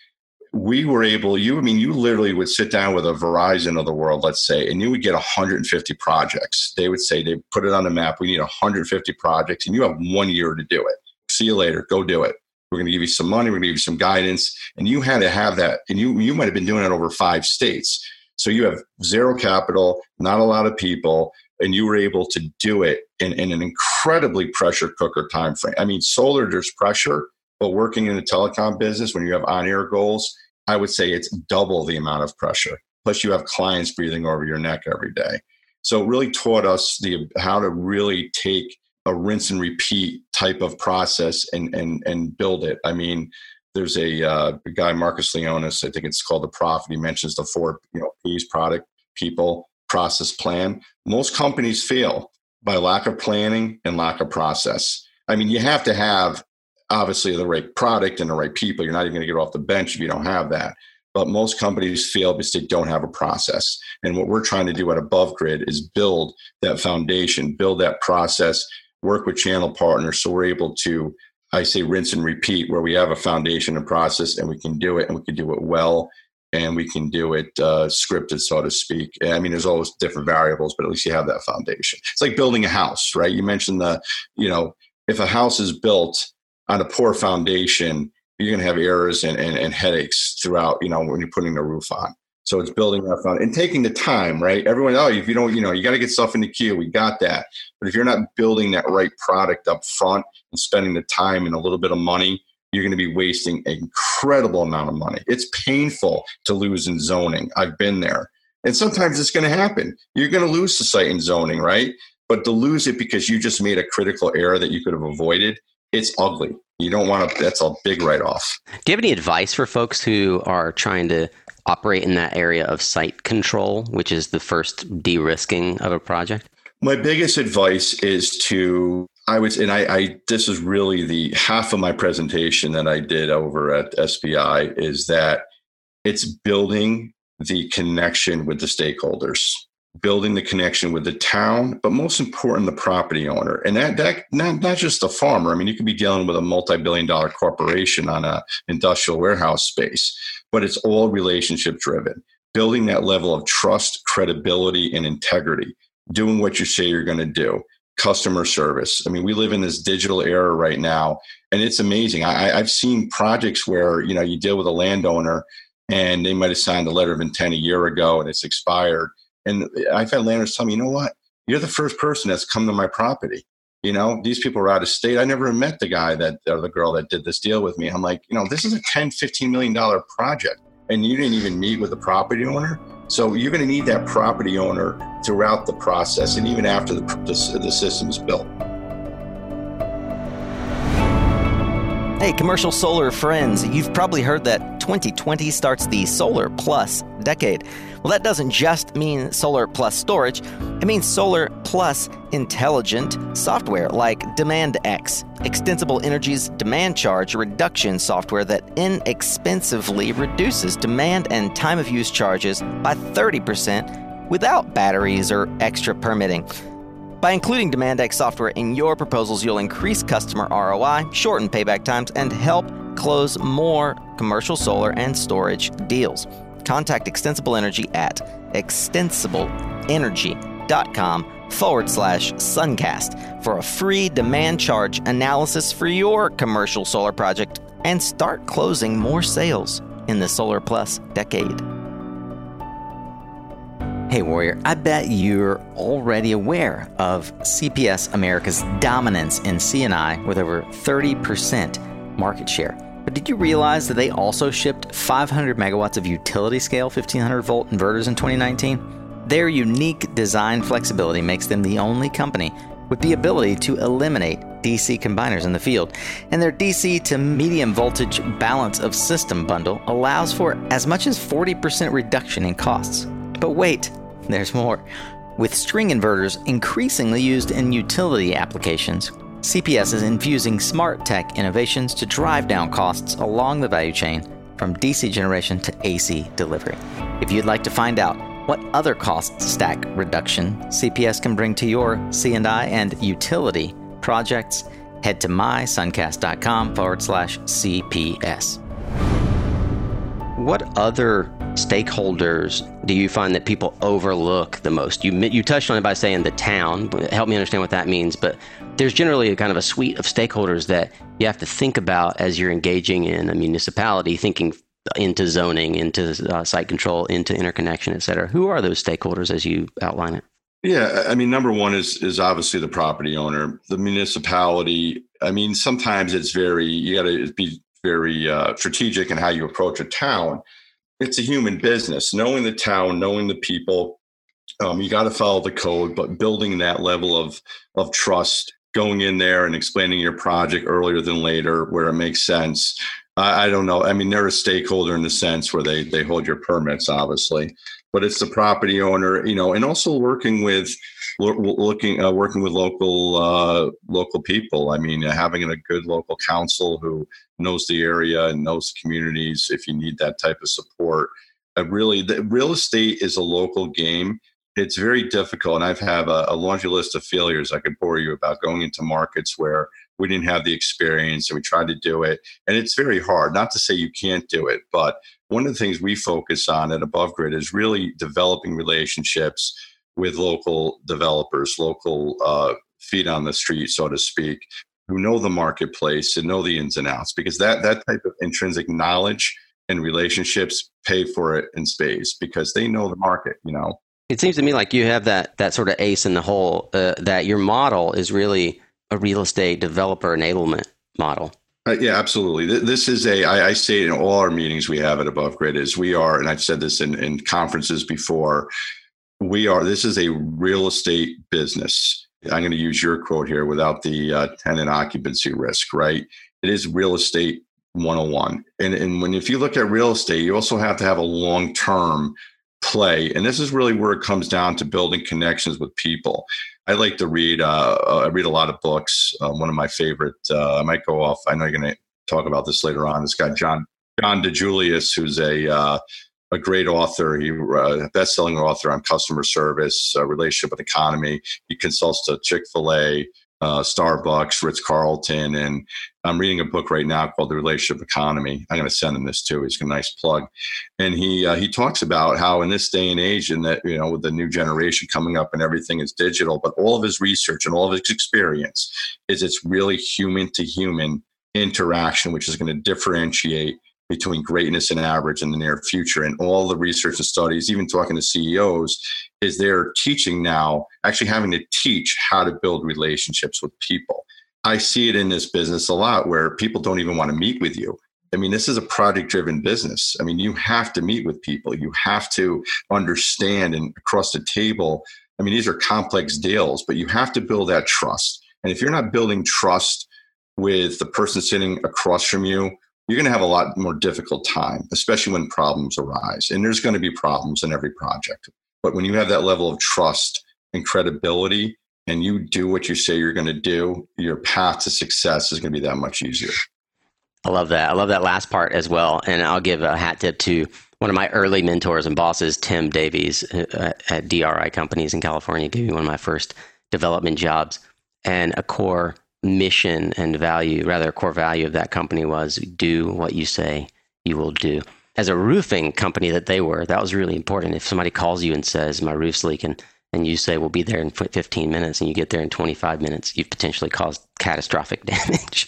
we were able you i mean you literally would sit down with a verizon of the world let's say and you would get 150 projects. They would say they put it on the map we need 150 projects and you have one year to do it. See you later. Go do it. We're going to give you some money. We're going to give you some guidance. And you had to have that. And you you might have been doing it over five states. So you have zero capital not a lot of people and you were able to do it in, in an incredibly pressure cooker time frame i mean solar there's pressure but working in the telecom business when you have on air goals I would say it's double the amount of pressure. Plus, you have clients breathing over your neck every day. So, it really taught us the how to really take a rinse and repeat type of process and and and build it. I mean, there's a, uh, a guy Marcus Lemonis, I think it's called the Profit. He mentions the four you know P's: product, people, process, plan. Most companies fail by lack of planning and lack of process. I mean, you have to have obviously the right product and the right people. You're not even going to get off the bench if you don't have that. But most companies fail because they don't have a process. And what we're trying to do at Above Grid is build that foundation, build that process, work with channel partners so we're able to, I say, rinse and repeat, where we have a foundation and process and we can do it and we can do it well and we can do it uh, scripted, so to speak. I mean, there's always different variables, but at least you have that foundation. It's like building a house, right? You mentioned the, you know, if a house is built on a poor foundation, you're going to have errors and, and, and, headaches throughout, you know, when you're putting the roof on. So it's building that fund and taking the time, right? Everyone, oh, if you don't, you know, you got to get stuff in the queue. We got that. But if you're not building that right product up front and spending the time and a little bit of money, you're going to be wasting an incredible amount of money. It's painful to lose in zoning. I've been there. And sometimes it's going to happen. You're going to lose the site in zoning, right? But to lose it because you just made a critical error that you could have avoided, it's ugly. You don't want to, that's a big write off. Do you have any advice for folks who are trying to operate in that area of site control, which is the first de risking of a project? My biggest advice is to I would, and I, I, this is really the half of my presentation that I did over at SPI is that it's building the connection with the stakeholders, building the connection with the town, but most important, the property owner. And that, that not, not just the farmer. I mean, you could be dealing with a multi-billion dollar corporation on an industrial warehouse space, but it's all relationship driven, building that level of trust, credibility, and integrity, doing what you say you're going to do customer service. I mean, we live in this digital era right now, and it's amazing. I, have seen projects where you know you deal with a landowner, and they might have signed a letter of intent a year ago, and it's expired. And I've had landowners tell me, you know what? You're the first person that's come to my property. You know, these people are out of state. I never met the guy that or the girl that did this deal with me. I'm like, you know, this is a 10, 15 million dollar project, and you didn't even meet with the property owner. So you're going to need that property owner throughout the process and even after the, the, the system is built. Hey, commercial solar friends, you've probably heard that 2020 starts the Solar Plus decade. Well, that doesn't just mean solar plus storage, it means solar plus intelligent software like DemandX, Extensible Energy's demand charge reduction software that inexpensively reduces demand and time of use charges by 30% without batteries or extra permitting. By including DemandX software in your proposals, you'll increase customer ROI, shorten payback times, and help close more commercial solar and storage deals. Contact Extensible Energy at extensibleenergy.com forward slash suncast for a free demand charge analysis for your commercial solar project and start closing more sales in the Solar Plus decade. Hey, Warrior, I bet you're already aware of CPS America's dominance in C&I with over 30% market share. But did you realize that they also shipped 500 megawatts of utility scale 1500 volt inverters in 2019? Their unique design flexibility makes them the only company with the ability to eliminate DC combiners in the field. And their DC to medium voltage balance of system bundle allows for as much as 40% reduction in costs. But wait, there's more. With string inverters increasingly used in utility applications, CPS is infusing smart tech innovations to drive down costs along the value chain from DC generation to AC delivery. If you'd like to find out what other cost stack reduction CPS can bring to your C&I and utility projects, head to mysuncast.com forward slash CPS. What other stakeholders do you find that people overlook the most? You you touched on it by saying the town. Help me understand what that means. But there's generally a kind of a suite of stakeholders that you have to think about as you're engaging in a municipality, thinking into zoning, into uh, site control, into interconnection, et cetera. Who are those stakeholders as you outline it? Yeah, I mean, number one is is obviously the property owner, the municipality. I mean, sometimes it's very you got to be very uh, strategic in how you approach a town it's a human business. Knowing the town, knowing the people, um, you got to follow the code, but building that level of of trust, going in there and explaining your project earlier than later where it makes sense. I, I don't know. I mean, they're a stakeholder in the sense where they they hold your permits, obviously, but it's the property owner, you know, and also working with looking uh, working with local uh, local people. I mean, uh, having a good local council who knows the area and knows the communities. If you need that type of support, uh, really, the real estate is a local game. It's very difficult, and I've have a, a laundry list of failures I could bore you about going into markets where we didn't have the experience and we tried to do it, and it's very hard. Not to say you can't do it, but one of the things we focus on at Above Grid is really developing relationships with local developers, local uh, feet on the street, so to speak, who know the marketplace and know the ins and outs. Because that that type of intrinsic knowledge and relationships pay for it in space because they know the market, you know. It seems to me like you have that that sort of ace in the hole. Uh, that your model is really a real estate developer enablement model. Uh, yeah, absolutely. This is a. I, I say in all our meetings we have at Above Grid is we are, and I've said this in, in conferences before. We are. This is a real estate business. I'm going to use your quote here without the uh, tenant occupancy risk, right? It is real estate 101. And, and when if you look at real estate, you also have to have a long term play. And this is really where it comes down to building connections with people. I like to read. Uh, uh I read a lot of books. Uh, one of my favorite. Uh, I might go off. I know you're going to talk about this later on. This guy John John DiJulius, who's a uh, a great author. He uh, best-selling author on customer service, uh, relationship with economy. He consults to Chick Fil A, uh, Starbucks, Ritz Carlton, and I'm reading a book right now called The Relationship Economy. I'm going to send him this too. He's a nice plug, and he uh, he talks about how in this day and age, and that you know with the new generation coming up and everything is digital, but all of his research and all of his experience is it's really human to human interaction, which is going to differentiate between greatness and average in the near future. And all the research and studies, even talking to CEOs, is they're teaching now, actually having to teach how to build relationships with people. I see it in this business a lot where people don't even want to meet with you. I mean, this is a project driven business. I mean, you have to meet with people. You have to understand and across the table. I mean, these are complex deals, but you have to build that trust. And if you're not building trust with the person sitting across from you you're going to have a lot more difficult time, especially when problems arise. And there's going to be problems in every project. But when you have that level of trust and credibility, and you do what you say you're going to do, your path to success is going to be that much easier. I love that. I love that last part as well. And I'll give a hat tip to one of my early mentors and bosses, Tim Davies uh, at DRI Companies in California, gave me one of my first development jobs. And a core mission and value, rather, a core value of that company was do what you say you will do. As a roofing company that they were, that was really important. If somebody calls you and says, My roof's leaking, and you say, We'll be there in 15 minutes, and you get there in 25 minutes, you've potentially caused catastrophic damage.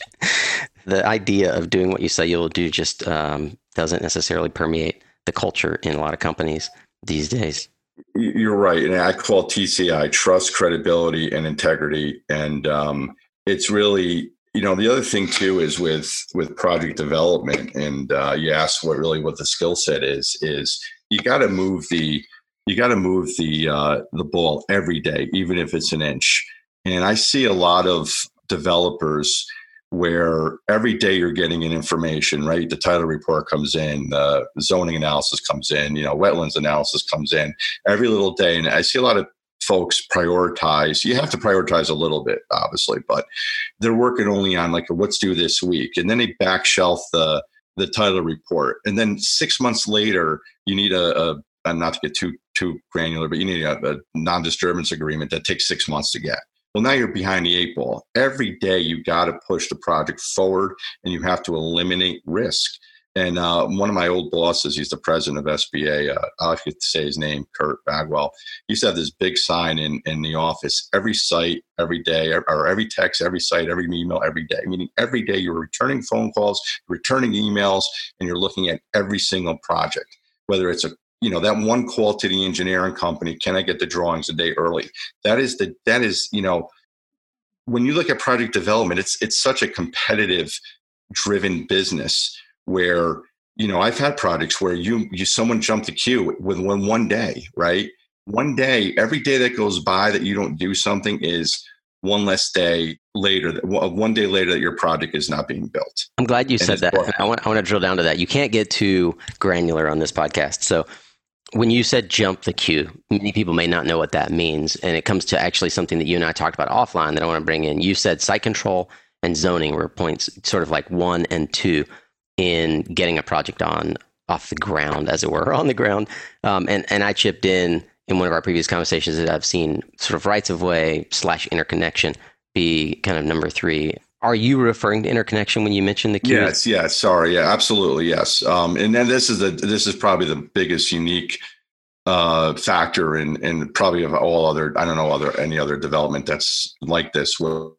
the idea of doing what you say you'll do just um, doesn't necessarily permeate the culture in a lot of companies these days. You're right. And I call TCI trust, credibility, and integrity. And, um, it's really you know the other thing too is with with project development and uh, you ask what really what the skill set is is you got to move the you got to move the uh, the ball every day even if it's an inch. And i see a lot of developers where every day you're getting an information right? The title report comes in the zoning analysis comes in you know wetlands analysis comes in every little day. And i see a lot of folks prioritize you have to prioritize a little bit obviously but they're working only on like what's due this week and then they back shelf the the title report and then six months later you need a, a, a not to get too too granular but you need a, a non-disturbance agreement that takes six months to get. Well now you're behind the eight ball. Every day you got to push the project forward and you have to eliminate risk and uh, one of my old bosses, he's the president of SBA. Uh, I could say his name, Kurt Bagwell. He used to have this big sign in, in the office every site, every day, or every text, every site, every email, every day. Meaning every day you're returning phone calls, returning emails, and you're looking at every single project, whether it's a you know that one call to the engineering company can i get the drawings a day early that is the that is you know when you look at project development it's it's such a competitive driven business where you know i've had projects where you you someone jumped the queue with one one day right? One day every day that goes by that you don't do something is one less day later one day later that your project is not being built. I'm glad you and said that. I want, I want to drill down to that. You can't get too granular on this podcast. So when you said jump the queue, many people may not know what that means. And it comes to actually something that you and I talked about offline that I want to bring in. You said site control and zoning were points sort of like one and two in getting a project on off the ground, as it were, on the ground. Um, and and I chipped in in one of our previous conversations that I've seen sort of rights of way slash interconnection be kind of number three. Are you referring to interconnection when you mentioned the queue? Yes, yes. Sorry, yeah, absolutely, yes. Um, and then this is the this is probably the biggest unique uh, factor in in probably of all other I don't know other any other development that's like this. Where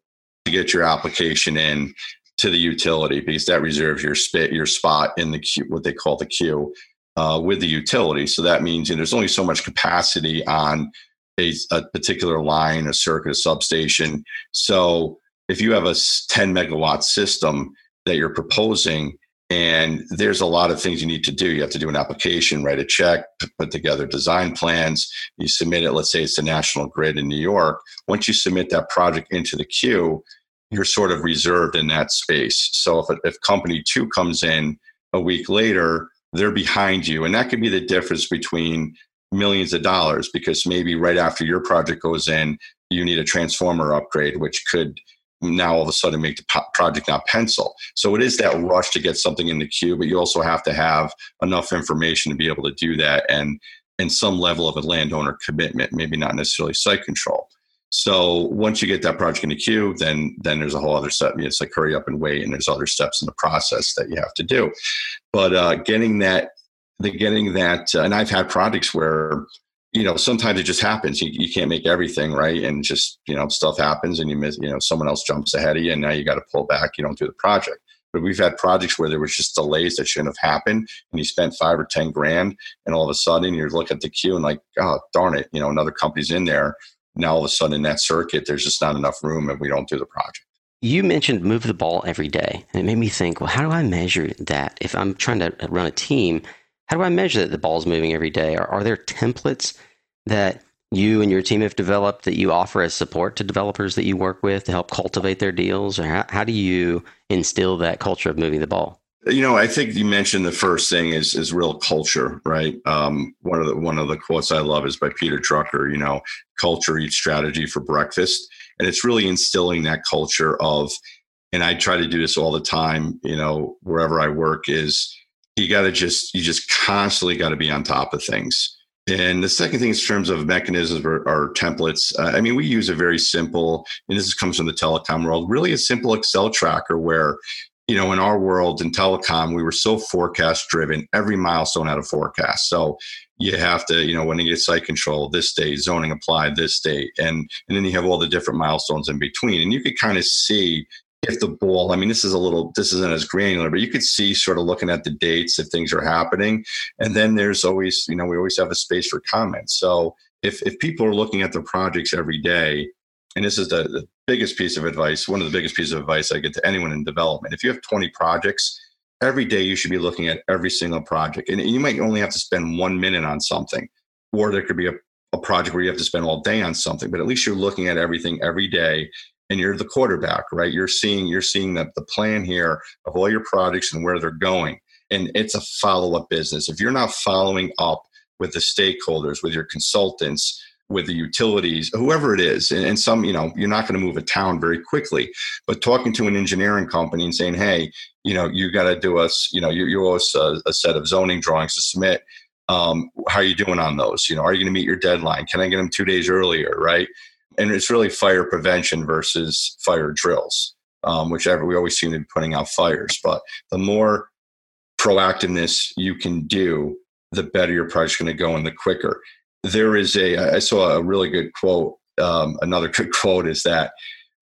to get your application in to the utility because that reserves your spit your spot in the queue, what they call the queue uh, with the utility. So that means you know, there's only so much capacity on a, a particular line, a circuit, a substation. So if you have a 10 megawatt system that you're proposing, and there's a lot of things you need to do. You have to do an application, write a check, put together design plans. You submit it. Let's say it's the National Grid in New York. Once you submit that project into the queue, you're sort of reserved in that space. So if, if company two comes in a week later, they're behind you. And that could be the difference between millions of dollars because maybe right after your project goes in, you need a transformer upgrade, which could now all of a sudden make the project not pencil. So it is that rush to get something in the queue, but you also have to have enough information to be able to do that and and some level of a landowner commitment, maybe not necessarily site control. So once you get that project in the queue, then then there's a whole other step. It's like hurry up and wait, and there's other steps in the process that you have to do. But uh, getting that, the getting that, uh, and I've had projects where you know sometimes it just happens. You, you can't make everything right, and just you know stuff happens, and you miss. You know someone else jumps ahead of you, and now you got to pull back. You don't do the project. But we've had projects where there was just delays that shouldn't have happened, and you spent five or ten grand, and all of a sudden you look at the queue and like, oh darn it, you know another company's in there now all of a sudden in that circuit, there's just not enough room and we don't do the project. You mentioned move the ball every day. And it made me think, well, how do I measure that? If I'm trying to run a team, how do I measure that the ball's moving every day? Are, are there templates that you and your team have developed that you offer as support to developers that you work with to help cultivate their deals? Or how, how do you instill that culture of moving the ball? You know, I think you mentioned the first thing is is real culture, right? Um, one of the one of the quotes I love is by Peter Drucker. You know, culture eats strategy for breakfast, and it's really instilling that culture of. And I try to do this all the time. You know, wherever I work is you got to just you just constantly got to be on top of things. And the second thing, in terms of mechanisms or, or templates, uh, I mean, we use a very simple, and this comes from the telecom world, really a simple Excel tracker where you know, in our world in telecom, we were so forecast driven. Every milestone had a forecast. So you have to, you know, when you get site control this day, zoning applied this day, and and then you have all the different milestones in between, and you could kind of see if the ball. I mean, this is a little, this isn't as granular, but you could see sort of looking at the dates if things are happening, and then there's always, you know, we always have a space for comments. So if if people are looking at their projects every day and this is the, the biggest piece of advice, one of the biggest pieces of advice I get to anyone in development. If you have 20 projects, every day you should be looking at every single project. And you might only have to spend one minute on something, or there could be a, a project where you have to spend all day on something, but at least you're looking at everything every day and you're the quarterback, right? You're seeing you're seeing the, the plan here of all your projects and where they're going. And it's a follow-up business. If you're not following up with the stakeholders, with your consultants, with the utilities, whoever it is. And, some, you know, you're not going to move a town very quickly, but talking to an engineering company and saying, hey, you know, you got to do us, you know, you, you owe us a, a, set of zoning drawings to submit. Um, how are you doing on those? You know, are you going to meet your deadline? Can I get them two days earlier? Right. And it's really fire prevention versus fire drills, um, whichever we always seem to be putting out fires. But the more proactiveness you can do, the better your project's going to go and the quicker there is a i saw a really good quote um, another good quote is that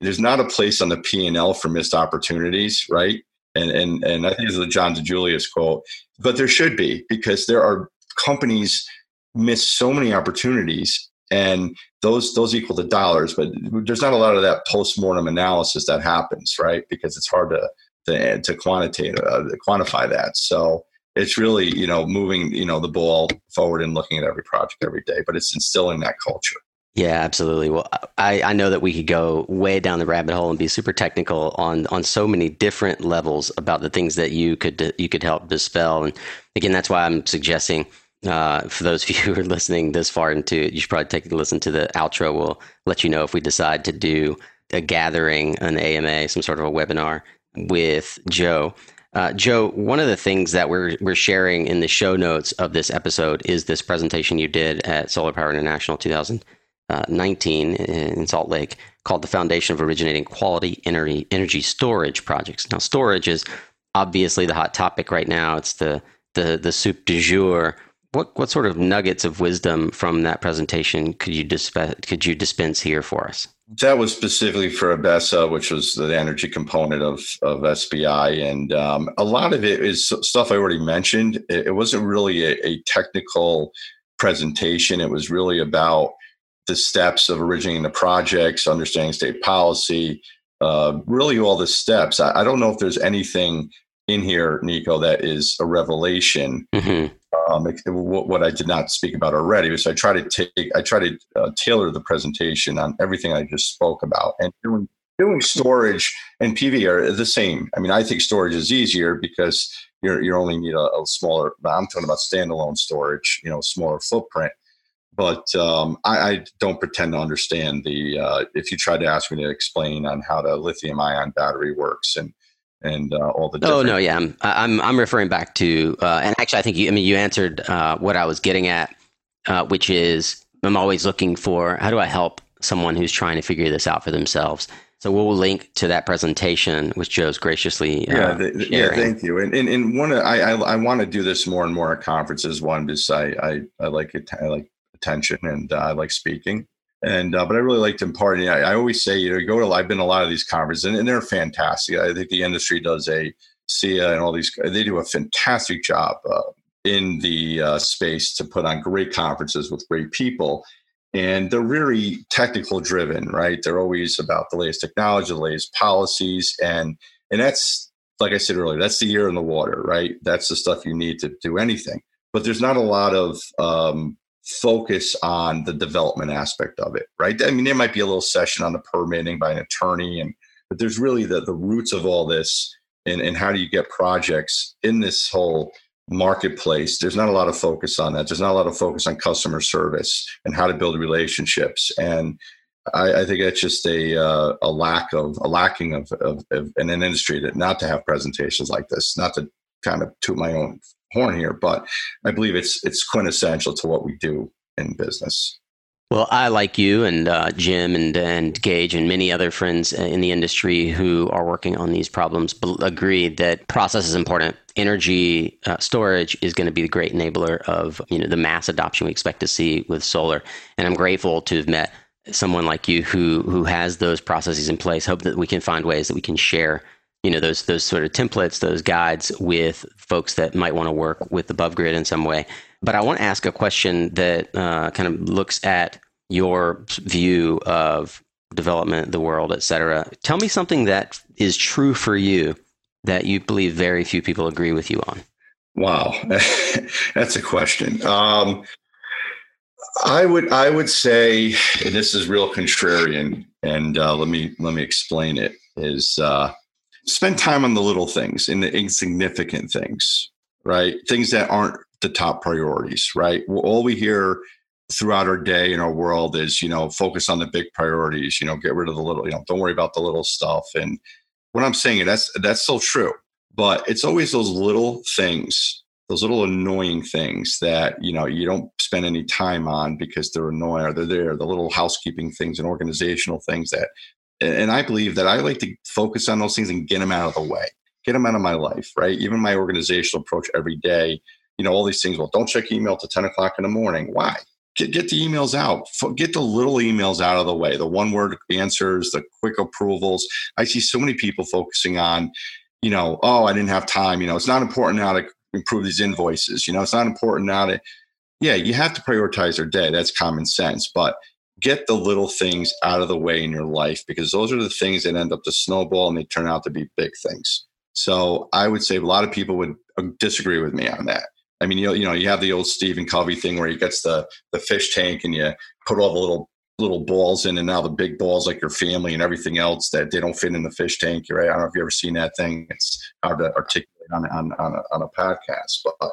there's not a place on the p&l for missed opportunities right? And and and i think this is a john DiJulius quote but there should be because there are companies miss so many opportunities and those those equal to dollars but there's not a lot of that post-mortem analysis that happens right? Because it's hard to to, to quantitate uh, quantify that. So it's really you know moving you know the ball forward and looking at every project every day but it's instilling that culture yeah absolutely well i i know that we could go way down the rabbit hole and be super technical on on so many different levels about the things that you could you could help dispel and again that's why i'm suggesting uh, for those of you who are listening this far into it, you should probably take a listen to the outro. We'll let you know if we decide to do a gathering, an AMA, some sort of a webinar with Joe. Uh, Joe, one of the things that we're we're sharing in the show notes of this episode is this presentation you did at Solar Power International 2019 in Salt Lake called "The Foundation of Originating Quality Energy Energy Storage Projects." Now, storage is obviously the hot topic right now. It's the the the soup du jour what what sort of nuggets of wisdom from that presentation could you disp- could you dispense here for us? That was specifically for Abessa, which was the energy component of of SPI, and um, a lot of it is stuff I already mentioned. It, it wasn't really a, a technical presentation. It was really about the steps of originating the projects, understanding state policy, uh, really all the steps. I, I, don't know if there's anything in here, Nico, that is a revelation. Mm-hmm. Um, what, I did not speak about already was I try to take, I try to uh, tailor the presentation on everything I just spoke about, and doing doing storage and PV are the same. I mean, I think storage is easier because you you only need a, a smaller. I'm talking about standalone storage, you know, smaller footprint but um, I, I, don't pretend to understand the. Uh, if you try to ask me to explain on how the lithium ion battery works and and uh, all the. Oh no, yeah, I'm I'm I'm referring back to, uh, and actually, I think you. I mean, you answered uh, what I was getting at, uh, which is I'm always looking for how do I help someone who's trying to figure this out for themselves. So we'll link to that presentation, which Joe's graciously uh, yeah, the, yeah. Thank you. And and, and one, I I, I want to do this more and more at conferences. One, because I I, I like it. I like attention and uh, I like speaking. And uh, but I really like to impart. I, I always say, you know, go to. I've been to a lot of these conferences, and, and they're fantastic. I think the industry does a SEIA and all these. They do a fantastic job uh, in the uh, space to put on great conferences with great people, and they're really technical driven, right? They're always about the latest technology, the latest policies, and and that's like I said earlier, that's the year in the water, right? That's the stuff you need to do anything. But there's not a lot of um, focus on the development aspect of it, right? I mean, there might be a little session on the permitting by an attorney, and but there's really the, the roots of all this and, and how do you get projects in this whole marketplace. There's not a lot of focus on that. There's not a lot of focus on customer service and how to build relationships. And I, I think that's just a uh, a lack of a lacking of, of, of in an industry that not to have presentations like this, not to kind of toot my own horn here, but I believe it's it's quintessential to what we do in business. Well, I like you and uh, Jim and and Gage and many other friends in the industry who are working on these problems agree that process is important. Energy uh, storage is going to be the great enabler of you know the mass adoption we expect to see with solar. And I'm grateful to have met someone like you who who has those processes in place. Hope that we can find ways that we can share you know those those sort of templates, those guides with folks that might want to work with above grid in some way. But I want to ask a question that uh, kind of looks at your view of development, the world, et cetera. Tell me something that is true for you that you believe very few people agree with you on. Wow, that's a question. Um, I would I would say, and this is real contrarian, and uh, let me let me explain it. Is uh, spend time on the little things and the insignificant things, right? Things that aren't the top priorities, right? All we hear throughout our day in our world is, you know, focus on the big priorities, you know, get rid of the little, you know, don't worry about the little stuff. And what I'm saying, that's that's still true. But it's always those little things, those little annoying things that, you know, you don't spend any time on because they're annoying or they're there, the little housekeeping things and organizational things that and I believe that I like to focus on those things and get them out of the way, get them out of my life, right? Even my organizational approach every day, you know, all these things. Well, don't check email till 10 o'clock in the morning. Why? Get, get the emails out. Get the little emails out of the way, the one word answers, the quick approvals. I see so many people focusing on, you know, oh, I didn't have time. You know, it's not important now to improve these invoices. You know, it's not important now to, yeah, you have to prioritize your day. That's common sense. But get the little things out of the way in your life because those are the things that end up to snowball and they turn out to be big things. So I would say a lot of people would uh, disagree with me on that. I mean, you know, you know, you have the old Stephen Covey thing where he gets the the fish tank and you put all the little little balls in, and now the big balls like your family and everything else that they don't fit in the fish tank. Right? I don't know if you ever seen that thing. It's hard to articulate on on on a, on a podcast, but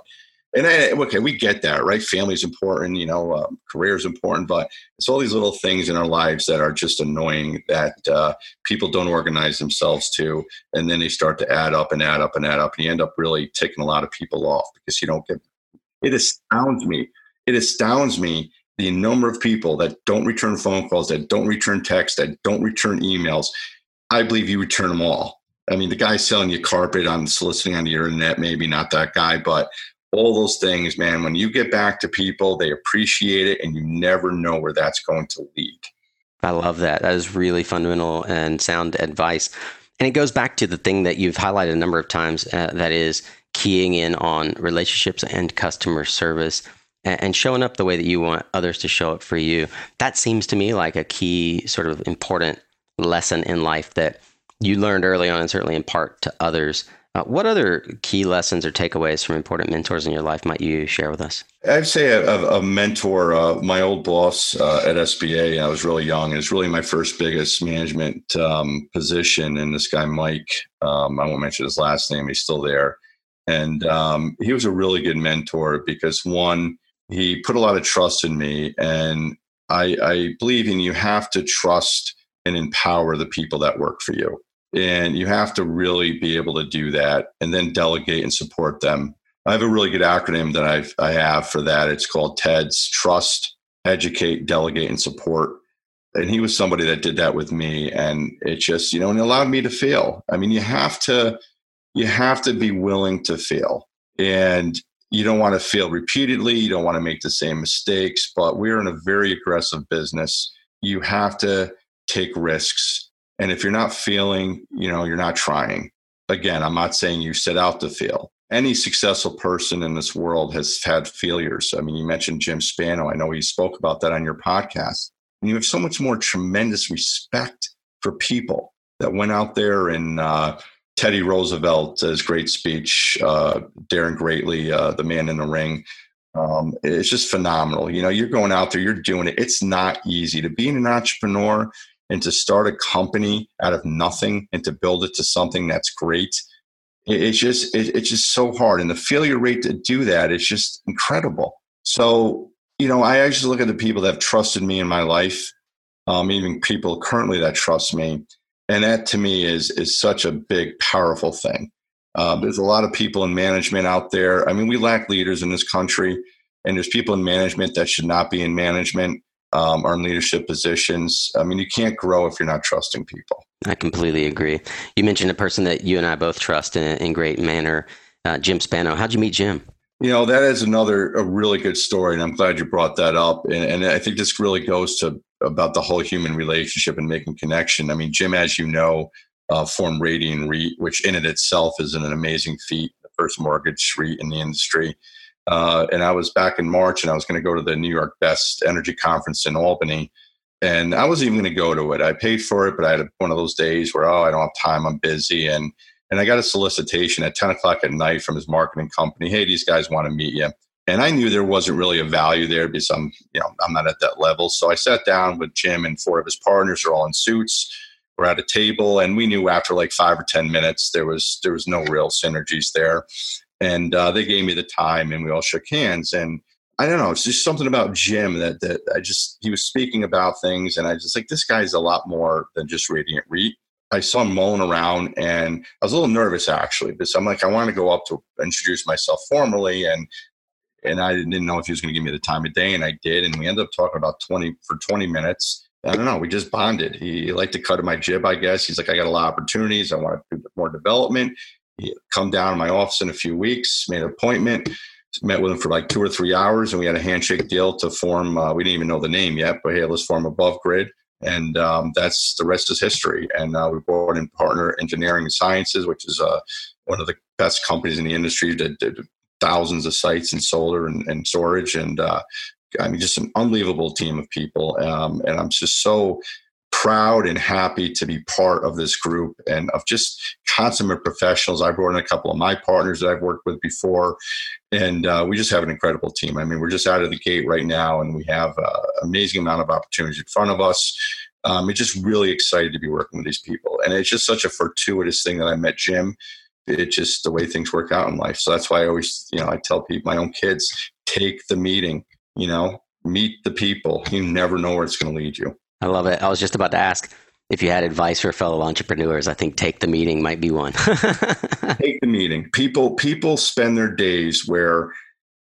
and I, okay, we get that, right? Family's important, you know, um, career is important, but it's all these little things in our lives that are just annoying that uh, people don't organize themselves to, and then they start to add up and add up and add up, and you end up really ticking a lot of people off because you don't get. It astounds me. It astounds me the number of people that don't return phone calls, that don't return texts, that don't return emails. I believe you return them all. I mean, the guy selling you carpet on soliciting on the internet, maybe not that guy, but all those things, man. When you get back to people, they appreciate it, and you never know where that's going to lead. I love that. That is really fundamental and sound advice. And it goes back to the thing that you've highlighted a number of times uh, that is keying in on relationships and customer service and showing up the way that you want others to show up for you. That seems to me like a key sort of important lesson in life that you learned early on and certainly impart to others. Uh, what other key lessons or takeaways from important mentors in your life might you share with us? I'd say a, a mentor, uh, my old boss uh, at SBA, I was really young. It was really my first biggest management um, position. And this guy, Mike, um, I won't mention his last name, he's still there. And um, he was a really good mentor because one, he put a lot of trust in me. And I, I believe in you have to trust and empower the people that work for you. And you have to really be able to do that and then delegate and support them. I have a really good acronym that I've, I have for that. It's called TEDS Trust, Educate, Delegate, and Support. And he was somebody that did that with me. And it just, you know, and it allowed me to fail. I mean, you have to, you have to be willing to fail. And you don't want to fail repeatedly. You don't want to make the same mistakes, but we're in a very aggressive business. You have to take risks. And if you're not feeling, you know, you're not trying. Again, I'm not saying you set out to fail. Any successful person in this world has had failures. I mean, you mentioned Jim Spano. I know he spoke about that on your podcast. And you have so much more tremendous respect for people that went out there and uh, Teddy Roosevelt's great speech, uh, Daring Greatly, uh, the man in the ring. Um, it's just phenomenal. You know, you're going out there, you're doing it. It's not easy to be an entrepreneur and to start a company out of nothing and to build it to something that's great it's just it's just so hard. And the failure rate to do that is just incredible. So you know i actually look at the people that have trusted me in my life um, even people currently that trust me. And that to me is is such a big powerful thing. Uh, there's a lot of people in management out there. I mean we lack leaders in this country and there's people in management that should not be in management um, are in leadership positions. I mean, you can't grow if you're not trusting people. I completely agree. You mentioned a person that you and I both trust in, in great manner, uh, Jim Spano. How'd you meet Jim? You know, that is another a really good story, and I'm glad you brought that up. And, and I think this really goes to about the whole human relationship and making connection. I mean, Jim, as you know, uh, formed Radian REIT, which in it itself is an amazing feat, the first mortgage REIT in the industry. Uh, and I was back in March, and I was going to go to the New York Best Energy Conference in Albany. And I wasn't even going to go to it. I paid for it, but I had one of those days where oh, I don't have time. I'm busy, and and I got a solicitation at 10 o'clock at night from his marketing company. Hey, these guys want to meet you. And I knew there wasn't really a value there because I'm, you know, I'm not at that level. So I sat down with Jim and four of his partners are all in suits. We're at a table, and we knew after like five or ten minutes there was there was no real synergies there and uh, they gave me the time and we all shook hands and i don't know it's just something about jim that, that i just he was speaking about things and i just like this guy's a lot more than just Radian i saw him mulling around and i was a little nervous actually because i'm like i want to go up to introduce myself formally and and i didn't know if he was going to give me the time of day and i did and we ended up talking about 20 for 20 minutes I don't know. We just bonded. He, he liked to cut my jib, I guess. He's like, I got a lot of opportunities. I want to do more development come down to my office in a few weeks, made an appointment, met with him for like two or three hours, and we had a handshake deal to form. Uh, we didn't even know the name yet, but hey, let's form Above Grid. And um, that's the rest is history. And uh, we brought in Partner Engineering and Sciences, which is uh, one of the best companies in the industry that did thousands of sites in solar and, and storage. And uh, I mean, just an unbelievable team of people. Um, and I'm just so proud and happy to be part of this group and of just consummate professionals. I brought in a couple of my partners that I've worked with before, and uh, we just have an incredible team. I mean, we're just out of the gate right now, and we have an amazing amount of opportunities in front of us. Um, it's just really excited to be working with these people, and it's just such a fortuitous thing that I met Jim. It's just the way things work out in life. So that's why I always, you know, I tell people, my own kids, take the meeting. You know, meet the people. You never know where it's going to lead you. I love it. I was just about to ask if you had advice for fellow entrepreneurs. I think take the meeting might be one. take the meeting. People people spend their days where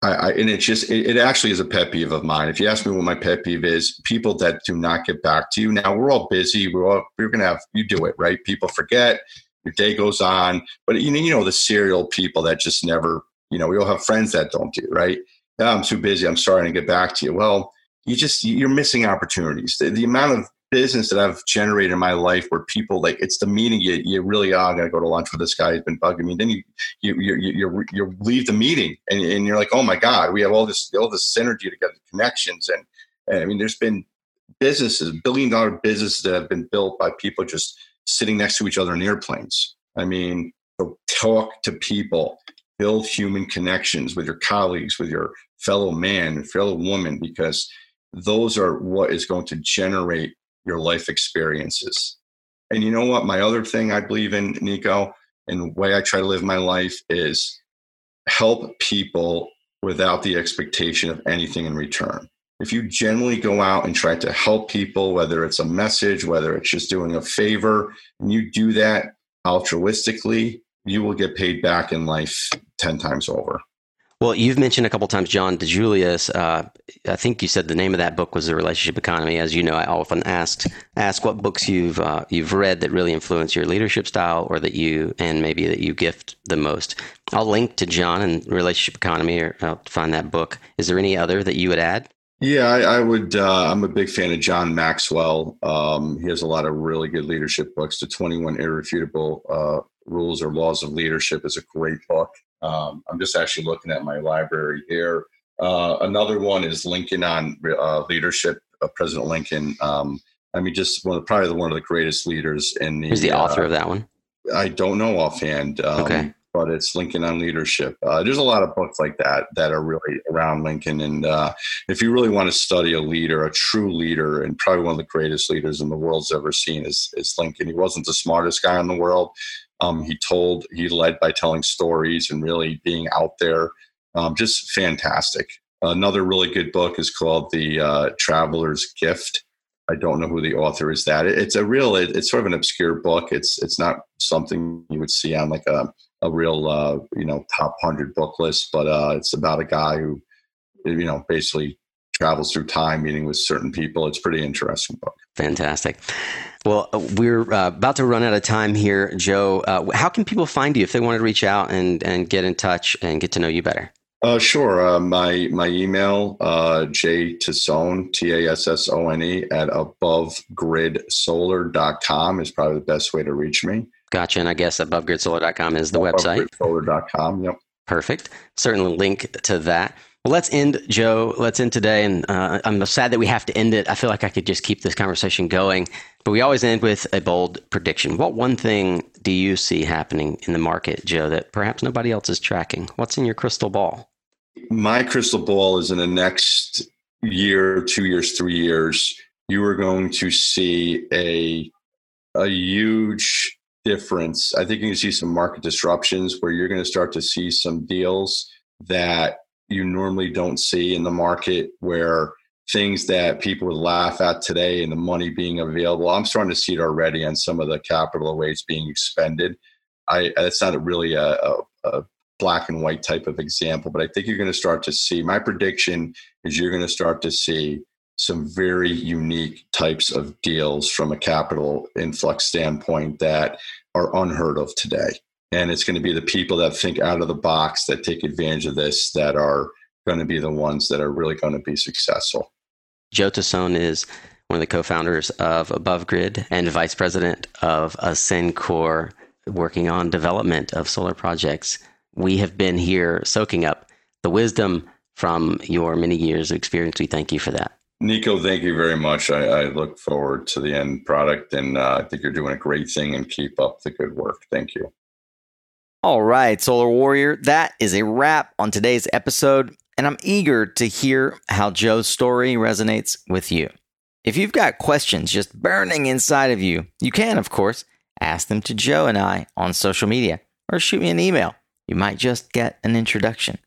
I, I and it's just it, it, actually is a pet peeve of mine. If you ask me what my pet peeve is, people that do not get back to you. Now we're all busy. We're all we're gonna have you do it right. People forget. Your day goes on, but you know you know the serial people that just never You know, we all have friends that don't do, right? I'm too busy. I'm sorry to get back to you. Well, you just you're missing opportunities. The, the amount of business that I've generated in my life where people like it's the meeting you, you really are going to go to lunch with this guy who's been bugging me. Then you you you you, you leave the meeting and, and you're like, oh my god, we have all this all this synergy together, connections, and, and I mean, there's been businesses, billion dollar businesses that have been built by people just sitting next to each other in airplanes. I mean, talk to people, build human connections with your colleagues, with your fellow man, fellow woman, because those are what is going to generate your life experiences. And you know what? My other thing I believe in, Nico, and the way I try to live my life is help people without the expectation of anything in return. If you generally go out and try to help people, whether it's a message, whether it's just doing a favor, and you do that altruistically, you will get paid back in life 10 times over. Well, you've mentioned a couple times John DiJulius. Uh, I think you said the name of that book was The Relationship Economy. As you know, I often ask ask what books you've uh, you've read that really influence your leadership style, or that you and maybe that you gift the most. I'll link to John and Relationship Economy, or I'll find that book. Is there any other that you would add? Yeah, I, I would. Uh, I'm a big fan of John Maxwell. Um, he has a lot of really good leadership books. The 21 Irrefutable uh, Rules or Laws of Leadership is a great book. Um, I'm just actually looking at my library here. Uh, another one is Lincoln on uh, leadership. Uh, President Lincoln. Um, I mean, just one of, probably one of the greatest leaders in the. Who's the author of that one? I don't know offhand. Um, okay. But it's Lincoln on leadership. Uh, there's a lot of books like that that are really around Lincoln. And uh, if you really want to study a leader, a true leader, and probably one of the greatest leaders in the world's ever seen is, is Lincoln. He wasn't the smartest guy in the world, um, he told, he led by telling stories and really being out there. Um, just fantastic. Another really good book is called The uh, Traveler's Gift. I don't know who the author is. That it's a real, it, it's sort of an obscure book. It's it's not something you would see on like a a real uh, you know top hundred book list, but uh, it's about a guy who you know basically travels through time, meeting with certain people. It's pretty interesting book. Fantastic. Well, uh, we're uh, about to run out of time here, Joe. Uh, how can people find you if they wanted to reach out and, and get in touch and get to know you better? Uh, sure. Uh, my my email, uh, J Tassone, T A S S O N E, at abovegridsolar.com is probably the best way to reach me. Gotcha. And I guess abovegridsolar.com is the website. Abovegridsolar.com, yep. Perfect. Certainly link to that. Well, let's end, Joe. Let's end today. And uh, I'm sad that we have to end it. I feel like I could just keep this conversation going, but we always end with a bold prediction. What one thing do you see happening in the market, Joe, that perhaps nobody else is tracking? What's in your crystal ball? My crystal ball is in the next year, two years, three years, you are going to see a a huge difference. I think you can see some market disruptions where you're going to start to see some deals that you normally don't see in the market where things that people would laugh at today and the money being available. I'm starting to see it already on some of the capital ways being expended. I it's not really a, a, a black and white type of example, but I think you're going to start to see. My prediction is you're going to start to see some very unique types of deals from a capital influx standpoint that are unheard of today. And it's going to be the people that think out of the box, that take advantage of this, that are going to be the ones that are really going to be successful. Joe Tassone is one of the co-founders of Above Grid and vice president of Ascencor, working on development of solar projects. We have been here soaking up the wisdom from your many years of experience. We thank you for that. Nico, thank you very much. I, I look forward to the end product, and uh, I think you're doing a great thing. And keep up the good work. Thank you. All right, Solar Warrior, that is a wrap on today's episode, and I'm eager to hear how Joe's story resonates with you. If you've got questions just burning inside of you, you can, of course, ask them to Joe and I on social media or shoot me an email. You might just get an introduction.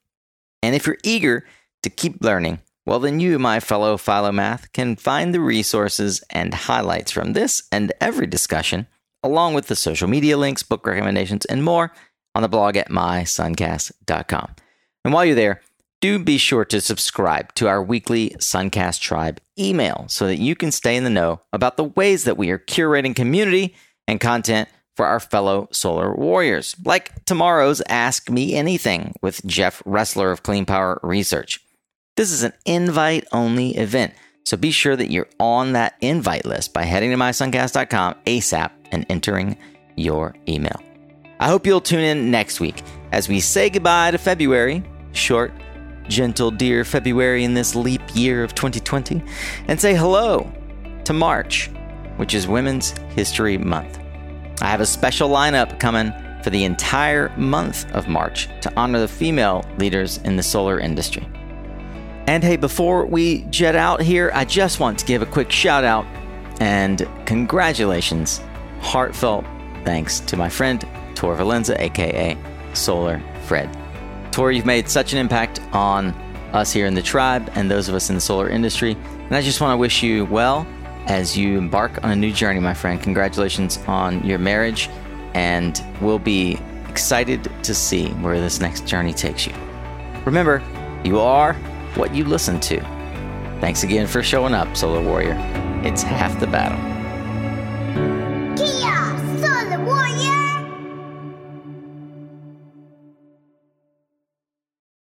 And if you're eager to keep learning, well, then you, my fellow Philomath, can find the resources and highlights from this and every discussion, along with the social media links, book recommendations, and more on the blog at mysuncast.com. And while you're there, do be sure to subscribe to our weekly Suncast Tribe email so that you can stay in the know about the ways that we are curating community and content for our fellow solar warriors, like tomorrow's Ask Me Anything with Jeff Ressler of Clean Power Research. This is an invite only event, so be sure that you're on that invite list by heading to mysuncast.com ASAP and entering your email. I hope you'll tune in next week as we say goodbye to February, short, gentle, dear February in this leap year of 2020, and say hello to March, which is Women's History Month. I have a special lineup coming for the entire month of March to honor the female leaders in the solar industry. And hey, before we jet out here, I just want to give a quick shout out and congratulations, heartfelt thanks to my friend Tor Valenza, aka Solar Fred. Tor, you've made such an impact on us here in the tribe and those of us in the solar industry, and I just want to wish you well as you embark on a new journey, my friend. Congratulations on your marriage, and we'll be excited to see where this next journey takes you. Remember, you are what you listen to. Thanks again for showing up, Solar Warrior. It's half the battle.